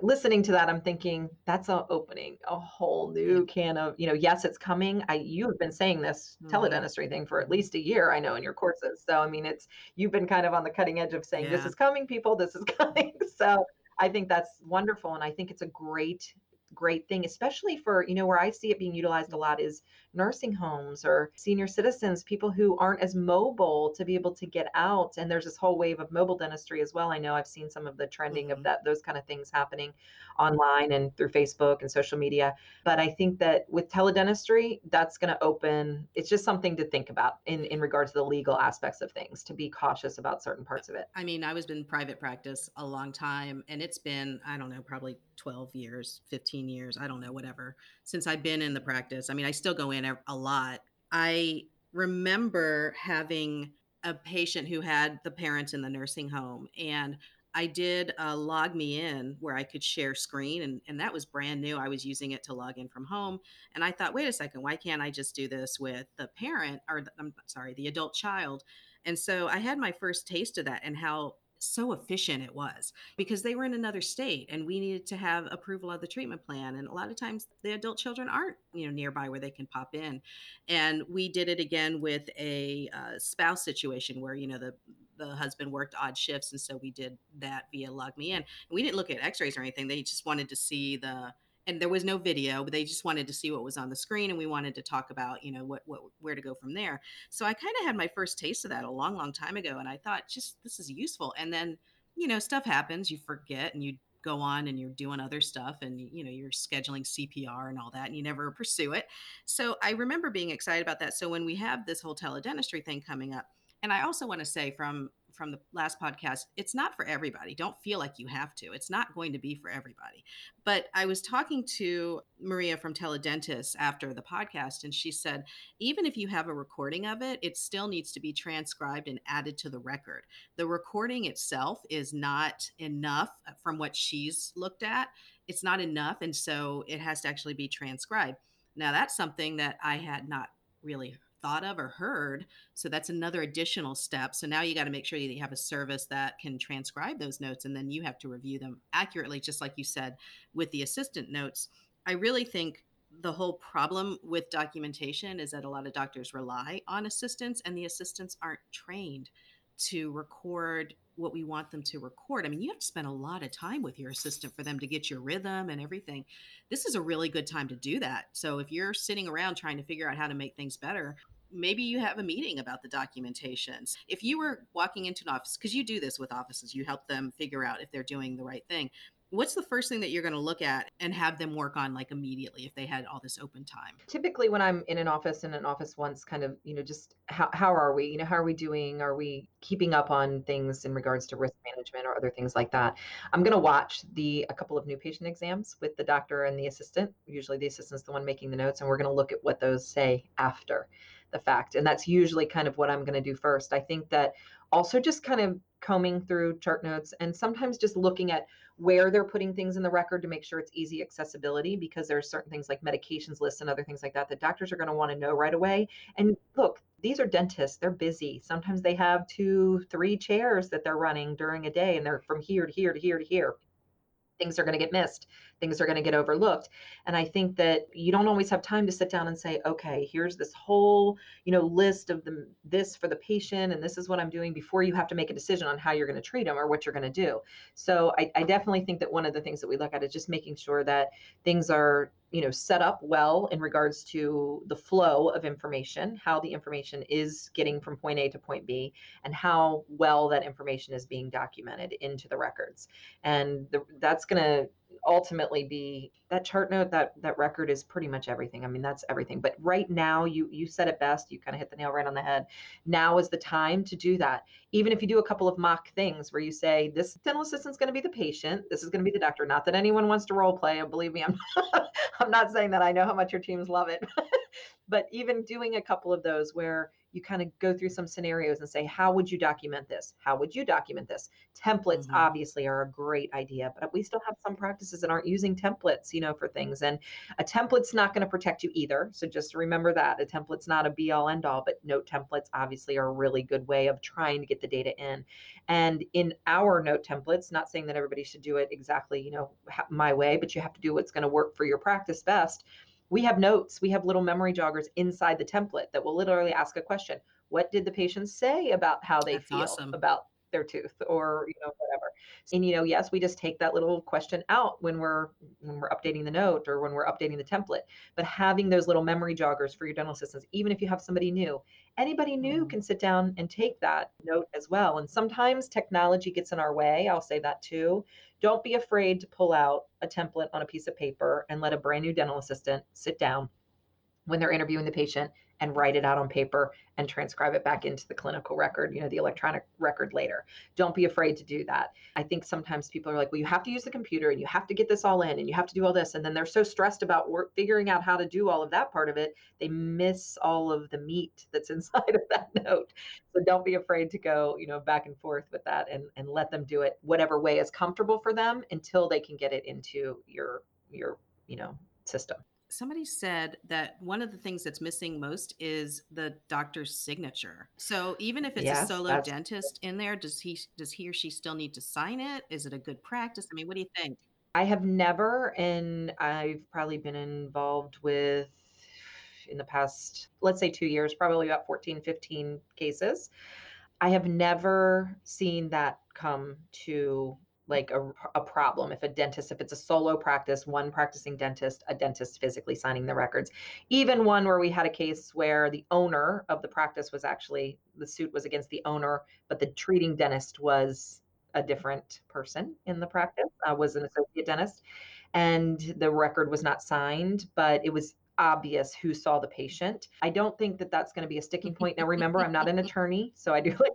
Speaker 3: listening to that i'm thinking that's a opening a whole new can of you know yes it's coming i you have been saying this mm-hmm. teledentistry thing for at least a year i know in your courses so i mean it's you've been kind of on the cutting edge of saying yeah. this is coming people this is coming so i think that's wonderful and i think it's a great great thing, especially for, you know, where I see it being utilized a lot is nursing homes or senior citizens, people who aren't as mobile to be able to get out. And there's this whole wave of mobile dentistry as well. I know I've seen some of the trending mm-hmm. of that, those kind of things happening online and through Facebook and social media. But I think that with teledentistry, that's going to open, it's just something to think about in, in regards to the legal aspects of things, to be cautious about certain parts of it.
Speaker 2: I mean, I was in private practice a long time and it's been, I don't know, probably 12 years, 15 years, I don't know, whatever, since I've been in the practice. I mean, I still go in a lot. I remember having a patient who had the parents in the nursing home and I did uh, log me in where I could share screen, and, and that was brand new. I was using it to log in from home. And I thought, wait a second, why can't I just do this with the parent or, the, I'm sorry, the adult child? And so I had my first taste of that and how so efficient it was because they were in another state and we needed to have approval of the treatment plan and a lot of times the adult children aren't you know nearby where they can pop in. And we did it again with a uh, spouse situation where you know the the husband worked odd shifts and so we did that via log me in. And we didn't look at x-rays or anything they just wanted to see the and there was no video but they just wanted to see what was on the screen and we wanted to talk about you know what, what where to go from there. So i kind of had my first taste of that a long long time ago and i thought just this is useful. And then you know stuff happens you forget and you go on and you're doing other stuff and you know you're scheduling cpr and all that and you never pursue it. So i remember being excited about that. So when we have this whole teledentistry thing coming up and i also want to say from from the last podcast, it's not for everybody. Don't feel like you have to. It's not going to be for everybody. But I was talking to Maria from Teledentist after the podcast, and she said, even if you have a recording of it, it still needs to be transcribed and added to the record. The recording itself is not enough uh, from what she's looked at. It's not enough. And so it has to actually be transcribed. Now, that's something that I had not really thought of or heard. So that's another additional step. So now you got to make sure that you have a service that can transcribe those notes and then you have to review them accurately, just like you said with the assistant notes. I really think the whole problem with documentation is that a lot of doctors rely on assistants and the assistants aren't trained to record what we want them to record. I mean, you have to spend a lot of time with your assistant for them to get your rhythm and everything. This is a really good time to do that. So if you're sitting around trying to figure out how to make things better, maybe you have a meeting about the documentations. If you were walking into an office, because you do this with offices, you help them figure out if they're doing the right thing what's the first thing that you're going to look at and have them work on like immediately if they had all this open time?
Speaker 3: Typically when i'm in an office in an office once kind of you know just how, how are we? You know how are we doing? Are we keeping up on things in regards to risk management or other things like that? I'm going to watch the a couple of new patient exams with the doctor and the assistant. Usually the assistant's the one making the notes and we're going to look at what those say after the fact and that's usually kind of what i'm going to do first. I think that also just kind of combing through chart notes and sometimes just looking at where they're putting things in the record to make sure it's easy accessibility because there are certain things like medications lists and other things like that that doctors are going to want to know right away. And look, these are dentists, they're busy. Sometimes they have two, three chairs that they're running during a day and they're from here to here to here to here things are going to get missed things are going to get overlooked. And i think that you don't always have time to sit down and say okay here's this whole you know list of the this for the patient and this is what i'm doing before you have to make a decision on how you're going to treat them or what you're going to do. So I, I definitely think that one of the things that we look at is just making sure that things are you know set up well in regards to the flow of information how the information is getting from point a to point b and how well that information is being documented into the records. And the, that's going to ultimately be that chart note that that record is pretty much everything. I mean that's everything. But right now you you said it best you kind of hit the nail right on the head. Now is the time to do that. Even if you do a couple of mock things where you say this dental assistant is going to be the patient this is going to be the doctor. Not that anyone wants to role play and believe me i'm i'm not saying that. I know how much your teams love it. But even doing a couple of those where you kind of go through some scenarios and say, how would you document this? How would you document this? Templates mm-hmm. obviously are a great idea, but we still have some practices that aren't using templates, you know, for things. And a template's not going to protect you either. So just remember that a template's not a be all end all, but note templates obviously are a really good way of trying to get the data in. And in our note templates, not saying that everybody should do it exactly, you know, my way, but you have to do what's going to work for your practice best we have notes, we have little memory joggers inside the template that will literally ask a question. What did the patient say about how they That's feel awesome. about their tooth or you know whatever. And you know yes we just take that little question out when we're when we're updating the note or when we're updating the template. But having those little memory joggers for your dental assistants even if you have somebody new anybody new mm-hmm. can sit down and take that note as well. And sometimes technology gets in our way i'll say that too. Don't be afraid to pull out a template on a piece of paper and let a brand new dental assistant sit down when they're interviewing the patient and write it out on paper and transcribe it back into the clinical record, you know, the electronic record later. Don't be afraid to do that. I think sometimes people are like, well, you have to use the computer and you have to get this all in and you have to do all this. And then they're so stressed about work, figuring out how to do all of that part of it, they miss all of the meat that's inside of that note. So don't be afraid to go, you know, back and forth with that and, and let them do it whatever way is comfortable for them until they can get it into your, your, you know, system
Speaker 2: somebody said that one of the things that's missing most is the doctor's signature. So even if it's yes, a solo dentist in there, does he does he or she still need to sign it? Is it a good practice? I mean, what do you think?
Speaker 3: I have never, and I've probably been involved with in the past, let's say two years, probably about 14, 15 cases. I have never seen that come to like a, a problem if a dentist if it's a solo practice one practicing dentist a dentist physically signing the records even one where we had a case where the owner of the practice was actually the suit was against the owner but the treating dentist was a different person in the practice uh, was an associate dentist and the record was not signed but it was obvious who saw the patient. I don't think that that's going to be a sticking point. Now, remember, I'm not an attorney, so I do like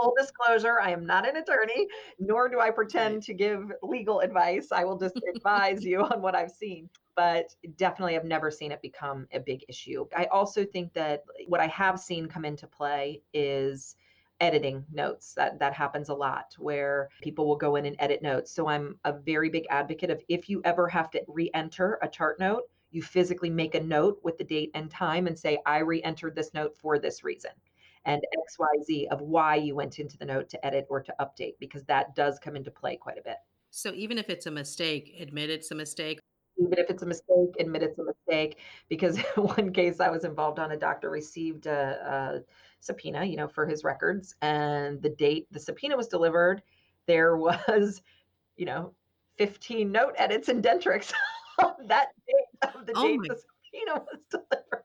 Speaker 3: full disclosure, I am not an attorney, nor do I pretend to give legal advice. I will just advise you on what I've seen but definitely I've never seen it become a big issue. I also think that what I have seen come into play is editing notes. That that happens a lot where people will go in and edit notes. So I'm a very big advocate of if you ever have to re-enter a chart note, you physically make a note with the date and time and say I re-entered this note for this reason and XYZ of why you went into the note to edit or to update, because that does come into play quite a bit.
Speaker 2: So even if it's a mistake, admit it's a mistake.
Speaker 3: even if it's a mistake, admit it's a mistake. Because one case I was involved on, a doctor received a, a subpoena, you know, for his records, and the date the subpoena was delivered, there was, you know, 15 note edits in Dentrix on that date of the
Speaker 2: Oh
Speaker 3: date
Speaker 2: my
Speaker 3: the subpoena was delivered.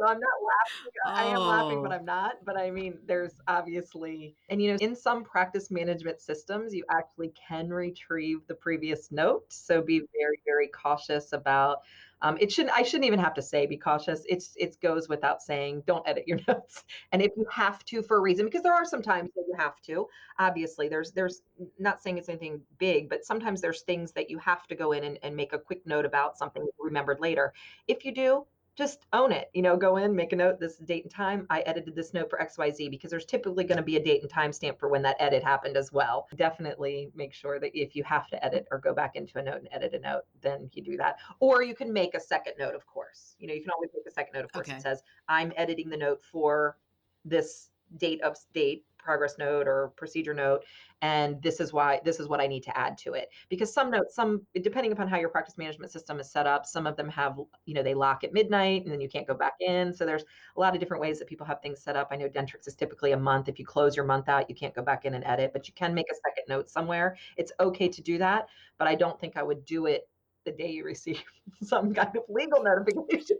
Speaker 3: So I'm not laughing. I am laughing, but
Speaker 2: Oh.
Speaker 3: I'm not. But I mean, there's obviously, and you know, in some practice management systems, you actually can retrieve the previous note. So be very, very cautious about. Um, it shouldn't. I shouldn't even have to say be cautious. It's it goes without saying. Don't edit your notes. And if you have to for a reason, because there are some times that you have to. Obviously, there's there's not saying it's anything big, but sometimes there's things that you have to go in and, and make a quick note about something remembered later. If you do, just own it. You know, go in, make a note, this is date and time. I edited this note for XYZ because there's typically going to be a date and time stamp for when that edit happened as well. Definitely make sure that if you have to edit or go back into a note and edit a note, then you do that. Or you can make a second note, of course. You know, you can always make a second note, of course.
Speaker 2: Okay.
Speaker 3: It says, I'm editing the note for this date of date progress note or procedure note and this is why this is what i need to add to it. Because some notes some depending upon how your practice management system is set up some of them have you know they lock at midnight and then you can't go back in. So there's a lot of different ways that people have things set up. I know dentrix is typically a month. If you close your month out you can't go back in and edit but you can make a second note somewhere. It's okay to do that but i don't think i would do it the day you receive some kind of legal notification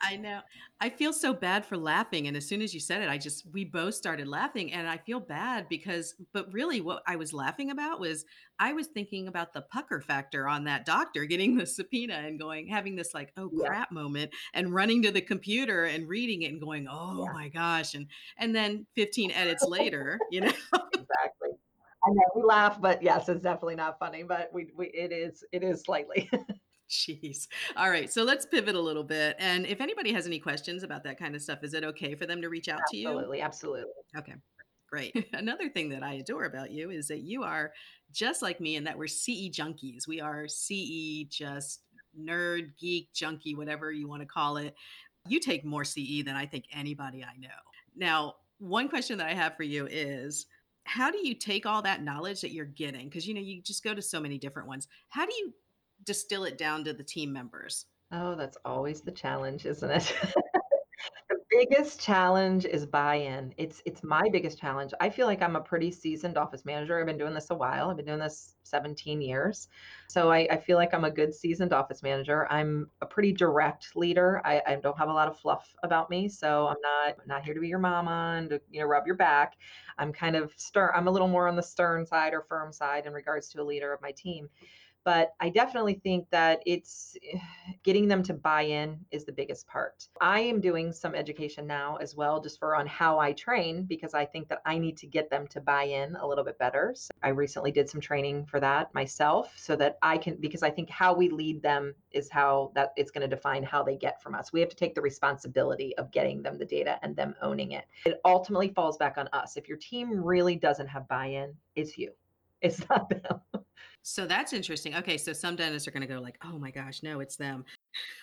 Speaker 2: I know. I feel so bad for laughing. And as soon as you said it, I just, we both started laughing. And I feel bad because, but really what I was laughing about was I was thinking about the pucker factor on that doctor getting the subpoena and going, having this like, oh
Speaker 3: yeah
Speaker 2: crap moment and running to the computer and reading it and going, oh
Speaker 3: yeah
Speaker 2: my gosh. And, and then 15 edits later, you know,
Speaker 3: exactly i know we laugh but yes it's definitely not funny but we, we it is it is slightly
Speaker 2: jeez. All right. So let's pivot a little bit. And if anybody has any questions about that kind of stuff, is it okay for them to reach out to you?
Speaker 3: absolutely absolutely
Speaker 2: Okay. Great. Another thing that I adore about you is that you are just like me in that we're CE junkies. We are CE just nerd, geek, junkie, whatever you want to call it. You take more CE than I think anybody I know. Now, one question that I have for you is how do you take all that knowledge that you're getting? Because you know, you just go to so many different ones. How do you distill it down to the team members?
Speaker 3: oh that's always the challenge isn't it biggest challenge is buy-in. It's it's my biggest challenge. I feel like I'm a pretty seasoned office manager. I've been doing this a while. I've been doing this 17 years. So I, I feel like I'm a good seasoned office manager. I'm a pretty direct leader. I, I don't have a lot of fluff about me. So I'm not not here to be your mama and to, you know, rub your back. I'm kind of stern. I'm a little more on the stern side or firm side in regards to a leader of my team. But I definitely think that it's getting them to buy in is the biggest part. I am doing some education now as well, just for on how I train, because I think that I need to get them to buy in a little bit better. So I recently did some training for that myself so that I can, because I think how we lead them is how that it's going to define how they get from us. We have to take the responsibility of getting them the data and them owning it. It ultimately falls back on us. If your team really doesn't have buy in, it's you, it's not them.
Speaker 2: So that's interesting. Okay, so some dentists are going to go like, "Oh my gosh, no, it's them."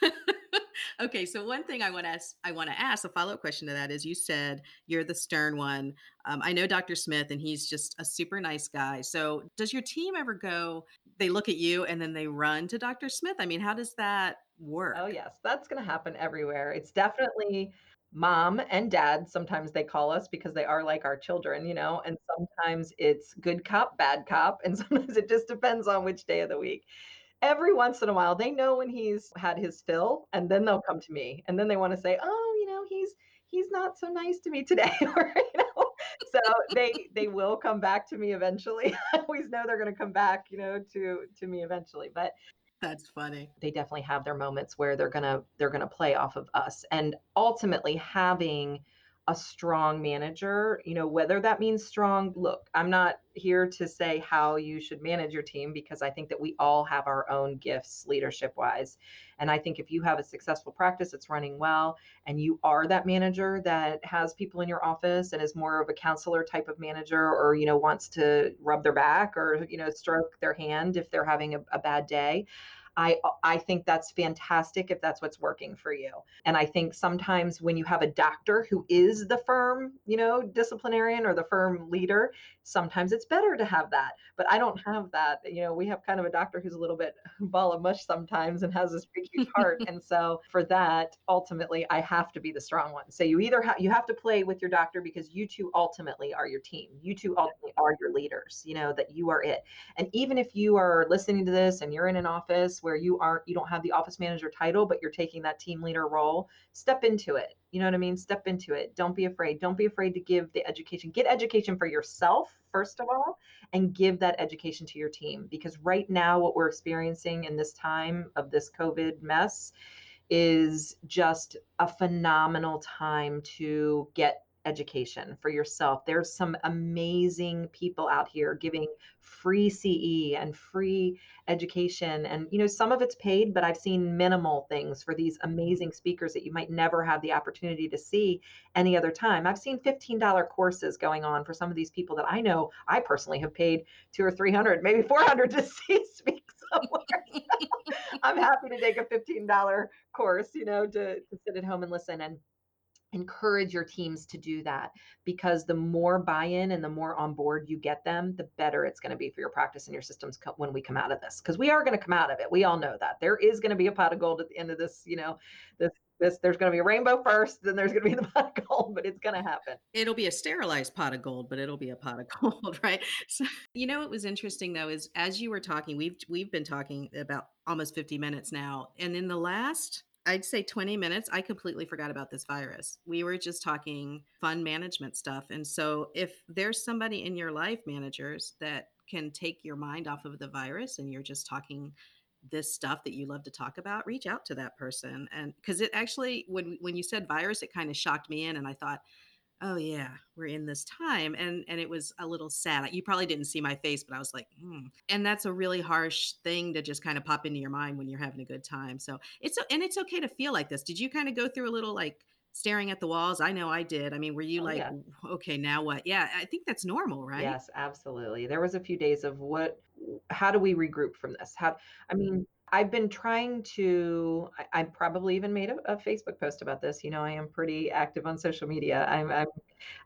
Speaker 2: okay, so one thing I want to ask, I want to ask a follow up question to that is, you said you're the stern one. Um, I know Dr. Smith, and he's just a super nice guy. So does your team ever go? They look at you and then they run to Dr. Smith. I mean, how does that work?
Speaker 3: Oh, yes, that's gonna happen everywhere. It's definitely mom and dad, sometimes they call us because they are like our children, you know, and sometimes it's good cop, bad cop, and sometimes it just depends on which day of the week. Every once in a while, they know when he's had his fill, and then they'll come to me, and then they wanna say, "Oh, you know, he's he's not so nice to me today," or, you know, so they they will come back to me eventually. I always know they're gonna come back, you know, to to me eventually, but
Speaker 2: That's funny.
Speaker 3: they definitely have their moments where they're gonna they're gonna play off of us and ultimately having a strong manager you know whether that means strong look i'm not here to say how you should manage your team because i think that we all have our own gifts leadership wise and i think if you have a successful practice that's running well and you are that manager that has people in your office and is more of a counselor type of manager or you know wants to rub their back or you know stroke their hand if they're having a, a bad day I uh, I think that's fantastic if that's what's working for you. And I think sometimes when you have a doctor who is the firm, you know, disciplinarian or the firm leader, sometimes it's better to have that. But I don't have that. You know, we have kind of a doctor who's a little bit ball of mush sometimes and has this big huge heart. and so for that, ultimately I have to be the strong one. So you either have you have to play with your doctor because you two ultimately are your team. You two ultimately are your leaders, you know, that you are it. And even if you are listening to this and you're in an office where you aren't you don't have the office manager title but you're taking that team leader role step into it. You know what i mean? Step into it. Don't be afraid. Don't be afraid to give the education get education for yourself first of all and give that education to your team. Because right now what we're experiencing in this time of this covid mess is just a phenomenal time to get education for yourself. There's some amazing people out here giving free CE and free education. And, you know, some of it's paid, but I've seen minimal things for these amazing speakers that you might never have the opportunity to see any other time. I've seen $15 courses going on for some of these people that I know I personally have paid two or 300, maybe 400 to see speak somewhere. I'm happy to take a $15 course, you know, to, to sit at home and listen. And encourage your teams to do that because the more buy-in and the more on board you get them the better it's going to be for your practice and your systems co- when we come out of this because we are going to come out of it we all know that. There is going to be a pot of gold at the end of this you know this this there's going to be a rainbow first then there's going to be the pot of gold but it's going to happen.
Speaker 2: It'll be a sterilized pot of gold but it'll be a pot of gold right? So you know what was interesting though is as you were talking we've we've been talking about almost 50 minutes now and in the last I'd say 20 minutes, I completely forgot about this virus. We were just talking fund management stuff. And so, if there's somebody in your life, managers, that can take your mind off of the virus and you're just talking this stuff that you love to talk about, reach out to that person. And because it actually, when, when you said virus, it kind of shocked me in. And I thought, oh yeah we're in this time and and it was a little sad you probably didn't see my face but i was like hmm. and that's a really harsh thing to just kind of pop into your mind when you're having a good time so it's and it's okay to feel like this did you kind of go through a little like staring at the walls i know i did i mean were you oh, like yeah. okay now what yeah i think that's normal right
Speaker 3: yes absolutely there was a few days of what how do we regroup from this how i mean I've been trying to, I, I probably even made a, a, Facebook post about this. You know, I am pretty active on social media. I'm, I'm,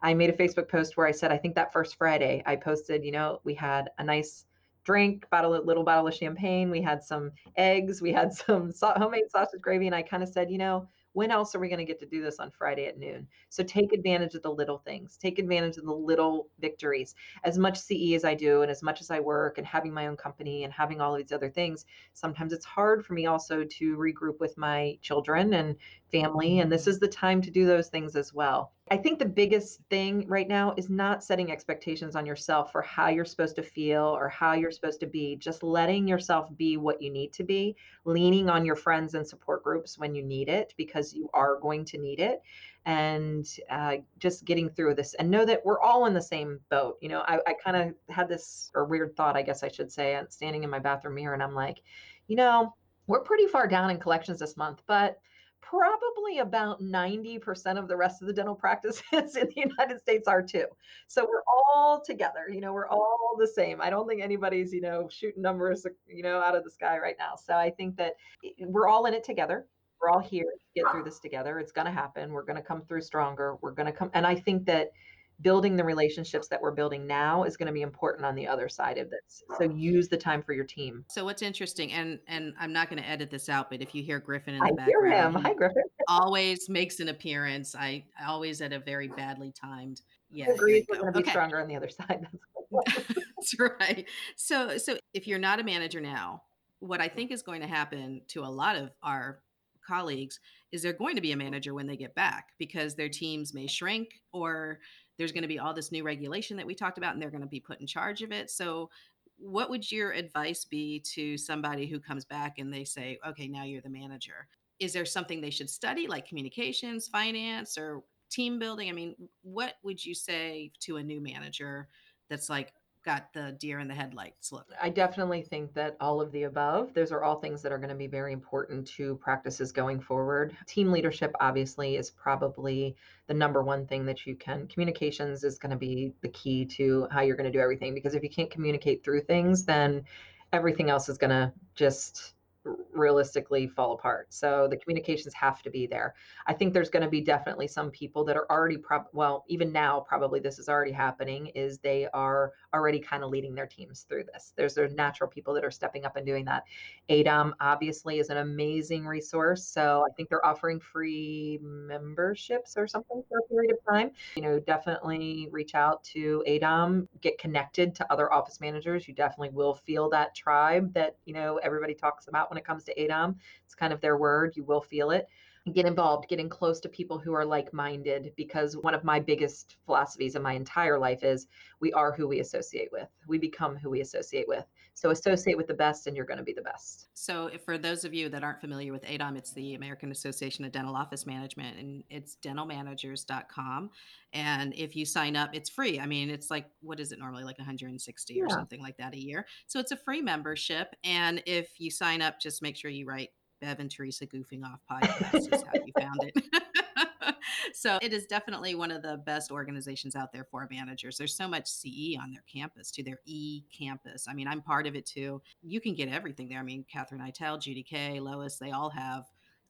Speaker 3: I made a Facebook post where I said, I think that first Friday I posted, you know, we had a nice drink, bottle, a little bottle of champagne. We had some eggs, we had some homemade sausage gravy. And I kind of said, you know, when else are we going to get to do this on Friday at noon? So mm-hmm. take advantage of the little things, take advantage of the little victories. As much CE as I do, and as much as I work, and having my own company and having all these other things, sometimes it's hard for me also to regroup with my children and family. And this mm-hmm. is the time to do those things as well. I think the biggest thing right now is not setting expectations on yourself for how you're supposed to feel or how you're supposed to be. Just letting yourself be what you need to be, leaning on your friends and support groups when you need it, because you are going to need it, and uh, just getting through this. And know that we're all in the same boat. You know, I, I kind of had this or weird thought, I guess I should say, standing in my bathroom mirror, and I'm like, you know, we're pretty far down in collections this month, but probably about 90% of the rest of the dental practices in the United States are too. So we're all together, you know, we're all the same. I don't think anybody's, you know, shooting numbers, you know, out of the sky right now. So I think that we're all in it together. We're all here to get through this together. It's going to happen. We're going to come through stronger. We're going to come. And I think that building the relationships that we're building now is going to be important on the other side of this. So use the time for your team.
Speaker 2: So what's interesting, and and I'm not going to edit this out, but if you hear Griffin in the
Speaker 3: I
Speaker 2: background,
Speaker 3: hear him. Hi, Griffin.
Speaker 2: always makes an appearance. I always at a very badly timed.
Speaker 3: Yeah, agrees. We're going to be okay. stronger on the other side.
Speaker 2: That's right. So so if you're not a manager now, what I think is going to happen to a lot of our colleagues is they're going to be a manager when they get back because their teams may shrink or there's going to be all this new regulation that we talked about and they're going to be put in charge of it. So what would your advice be to somebody who comes back and they say okay now you're the manager. Is there something they should study like communications finance or team building? I mean what would you say to a new manager that's like got the deer in the headlights look?
Speaker 3: I definitely think that all of the above, those are all things that are going to be very important to practices going forward. Team leadership, obviously, is probably the number one thing that you can. Communications is going to be the key to how you're going to do everything because if you can't communicate through things, then everything else is going to just realistically fall apart. So the communications have to be there. I think there's going to be definitely some people that are already prob well, even now probably this is already happening is they are already kind of leading their teams through this. There's there's natural people that are stepping up and doing that. ADOM obviously is an amazing resource. So I think they're offering free memberships or something for a period of time. You know, definitely reach out to ADOM, get connected to other office managers. You definitely will feel that tribe that, you know, everybody talks about when it comes to ADOM. It's kind of their word. You will feel it get involved, getting close to people who are like minded, because one of my biggest philosophies in my entire life is we are who we associate with. We become who we associate with. So associate with the best, and you're going to be the best.
Speaker 2: So, for those of you that aren't familiar with ADOM, it's the American Association of Dental Office Management, and it's dentalmanagers.com. And if you sign up, it's free. I mean, it's like, what is it normally, like 160 yeah. or something like that a year? So, it's a free membership. And if you sign up, just make sure you write Bev and Teresa Goofing Off podcast is how you found it. so it is definitely one of the best organizations out there for managers. There's so much CE on their campus, to their E campus. I mean, I'm part of it too. You can get everything there. I mean, Katherine Eitel, Judy Kay, Lois, they all have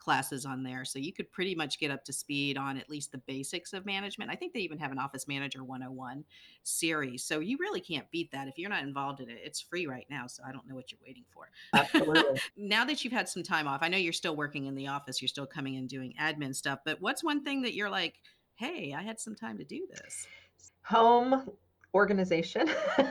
Speaker 2: classes on there. So you could pretty much get up to speed on at least the basics of management. I think they even have an Office Manager 101 series. So you really can't beat that. If you're not involved in it, it's free right now. So I don't know what you're waiting for.
Speaker 3: Absolutely.
Speaker 2: now that you've had some time off, I know you're still working in the office, you're still coming and doing admin stuff, but what's one thing that you're like, hey, I had some time to do this?
Speaker 3: Home organization.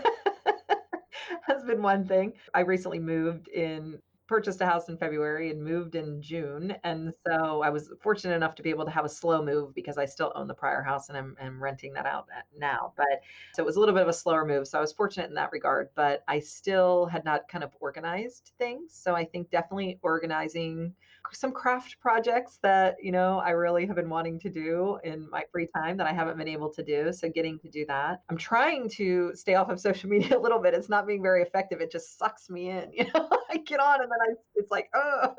Speaker 3: has been one thing. I recently moved in purchased a house in February and moved in June. And so I was fortunate enough to be able to have a slow move because I still own the prior house and I'm, I'm renting that out uh, now. But so it was a little bit of a slower move. So I was fortunate in that regard, but I still had not kind of organized things. So I think definitely organizing some craft projects that, you know, I really have been wanting to do in my free time that I haven't been able to do. So getting to do that. I'm trying to stay off of social media a little bit. It's not being very effective. It just sucks me in. You know, I get on and then I it's like, oh.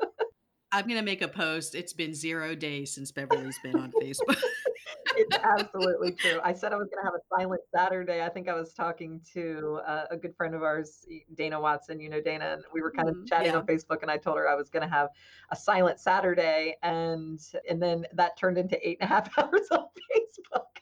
Speaker 2: I'm gonna make a post. It's been zero days since Beverly's been on Facebook.
Speaker 3: It's absolutely true. I said I was gonna have a silent Saturday. I think I was talking to uh, a good friend of ours, Dana Watson. You know Dana, and we were kind of mm-hmm. chatting yeah. on Facebook, and I told her I was gonna have a silent Saturday, and and then that turned into eight and a half hours on Facebook.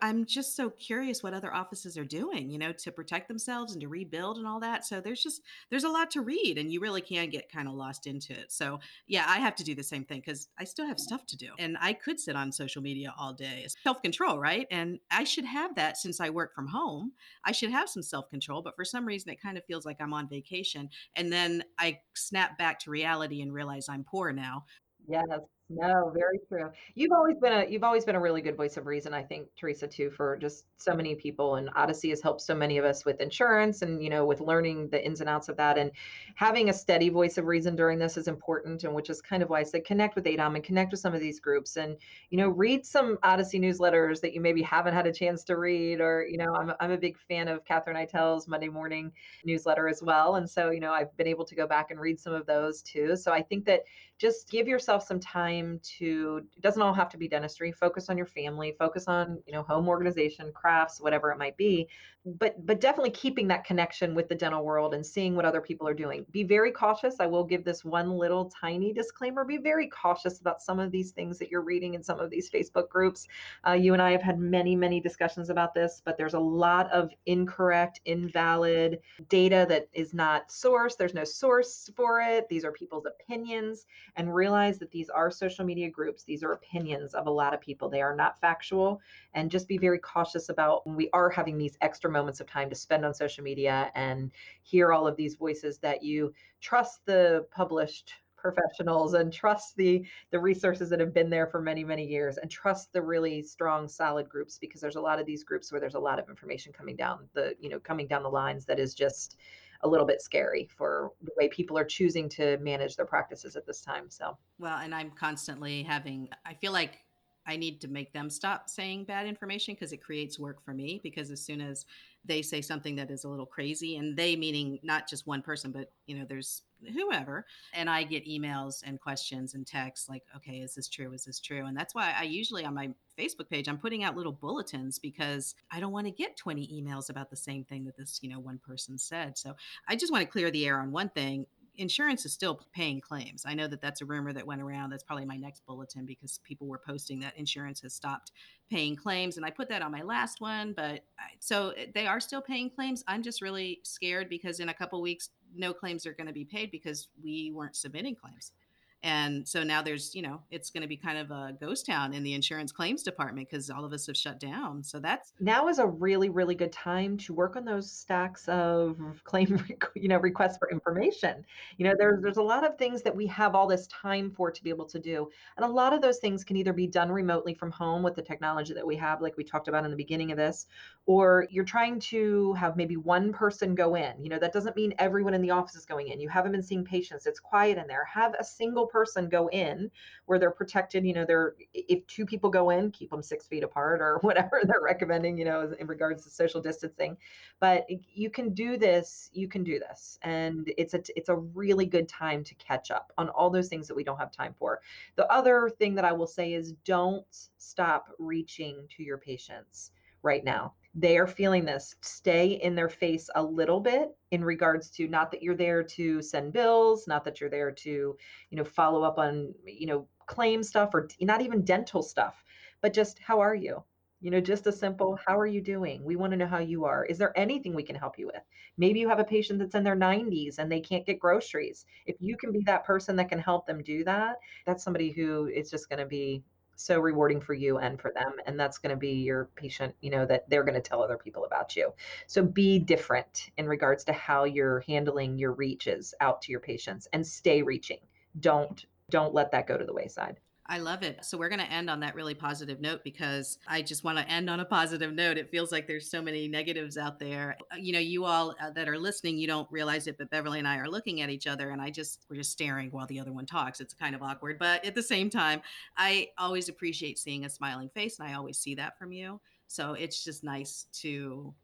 Speaker 2: I'm just so curious what other offices are doing, you know, to protect themselves and to rebuild and all that. So there's just there's a lot to read and you really can get kind of lost into it. So, yeah, I have to do the same thing cuz I still have stuff to do. And I could sit on social media all day. Self-control, right? And I should have that since I work from home. I should have some self-control, but for some reason it kind of feels like I'm on vacation and then I snap back to reality and realize I'm poor now.
Speaker 3: Yes. No, very true. You've always been a you've always been a really good voice of reason, I think, Teresa, too, for just so many people. And Odyssey has helped so many of us with insurance and you know with learning the ins and outs of that. And having a steady voice of reason during this is important. And which is kind of why I said connect with ADOM and connect with some of these groups and you know read some Odyssey newsletters that you maybe haven't had a chance to read. Or you know I'm I'm a big fan of Katherine Eitel's Monday morning newsletter as well. And so you know I've been able to go back and read some of those too. So I think that just give yourself some time to it doesn't all have to be dentistry focus on your family focus on you know home organization crafts whatever it might be but but definitely keeping that connection with the dental world and seeing what other people are doing. Be very cautious. I will give this one little tiny disclaimer be very cautious about some of these things that you're reading in some of these facebook groups. Uh, you and i have had many many discussions about this but there's a lot of incorrect invalid data that is not sourced. There's no source for it. These are people's opinions and realize that these are social media groups. These are opinions of a lot of people. They are not factual. And just be very cautious about when we are having these extra moments of time to spend on social media and hear all of these voices that you trust the published professionals and trust the the resources that have been there for many many years and trust the really strong solid groups because there's a lot of these groups where there's a lot of information coming down the you know coming down the lines that is just a little bit scary for the way people are choosing to manage their practices at this time. So,
Speaker 2: well, and I'm constantly having, I feel like I need to make them stop saying bad information because it creates work for me. Because as soon as they say something that is a little crazy, and they meaning not just one person, but you know, there's whoever, and I get emails and questions and texts like, okay, is this true? Is this true? And that's why I usually on my Facebook page, I'm putting out little bulletins because I don't want to get 20 emails about the same thing that this, you know, one person said. So I just want to clear the air on one thing insurance is still paying claims. I know that that's a rumor that went around. That's probably my next bulletin because people were posting that insurance has stopped paying claims. And I put that on my last one. But so eh, they are still paying claims. I'm just really scared because in a couple weeks, no claims are going to be paid because we weren't submitting claims. And so now there's, you know, it's going to be kind of a ghost town in the insurance claims department because all of us have shut down. So that's
Speaker 3: now is a really, really good time to work on those stacks of claim, you know, requests for information. You know, there's there's a lot of things that we have all this time for to be able to do, and a lot of those things can either be done remotely from home with the technology that we have, like we talked about in the beginning of this, or you're trying to have maybe one person go in. You know, that doesn't mean everyone in the office is going in. You haven't been seeing patients. It's quiet in there. Have a single person go in where they're protected you know they're if two people go in keep them six feet apart or whatever they're recommending you know in regards to social distancing. But you can do this you can do this. And it's a it's a really good time to catch up on all those things that we don't have time for. The other thing that i will say is don't stop reaching to your patients right now they are feeling this stay in their face a little bit in regards to not that you're there to send bills not that you're there to you know follow up on you know claim stuff or not even dental stuff but just how are you? You know just a simple mm-hmm. how are you doing? We want to know how you are. Is there anything we can help you with? Maybe you have a patient that's in their 90s and they can't get groceries. If you can be that person that can help them do that that's somebody who is just going to be so rewarding for you and for them and that's going to be your patient you know that they're going to tell other people about you. So be different in regards to how you're handling your reaches out to your patients and stay reaching. Don't don't let that go to the wayside
Speaker 2: I love it. So we're going to end on that really positive note because I just want to end on a positive note. It feels like there's so many negatives out there. Uh, you know, you all uh, that are listening, you don't realize it, but Beverly and I are looking at each other and I just we're just staring while the other one talks. It's kind of awkward, but at the same time, I always appreciate seeing a smiling face and I always see that from you. So it's just nice to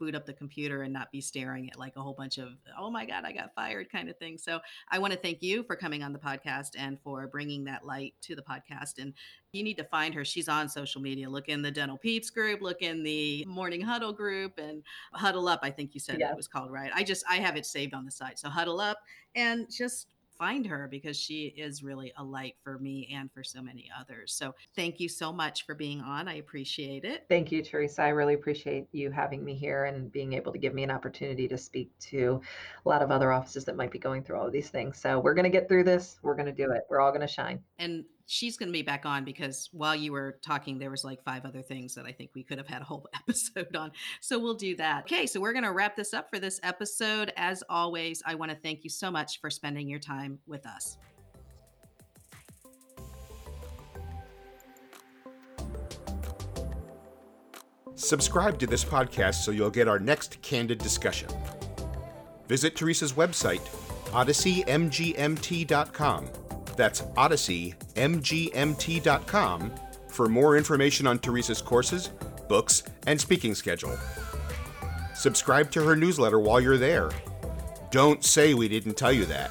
Speaker 2: boot up the computer and not be staring at like a whole bunch of oh my god i got fired kind of thing. So i want to thank you for coming on the podcast and for bringing that light to the podcast and you need to find her. She's on social media. Look in the dental peeps group look in the morning huddle group and huddle up i think you said yeah. it was called right? I just i have it saved on the site. So huddle up and just find her because she is really a light for me and for so many others. So thank you so much for being on. I appreciate it.
Speaker 3: Thank you, Teresa. I really appreciate you having me here and being able to give me an opportunity to speak to a lot of other offices that might be going through all of these things. So we're going to get through this. We're going to do it. We're all going to shine.
Speaker 2: And she's going to be back on because while you were talking there was like five other things that i think we could have had a whole episode on. So we'll do that. Okay so we're going to wrap this up for this episode. As always i want to thank you so much for spending your time with us.
Speaker 1: Subscribe to this podcast so you'll get our next candid discussion. Visit Teresa's website, odysseymgmt.com that's odysseymgmt.com for more information on Teresa's courses, books, and speaking schedule. Subscribe to her newsletter while you're there. Don't say we didn't tell you that.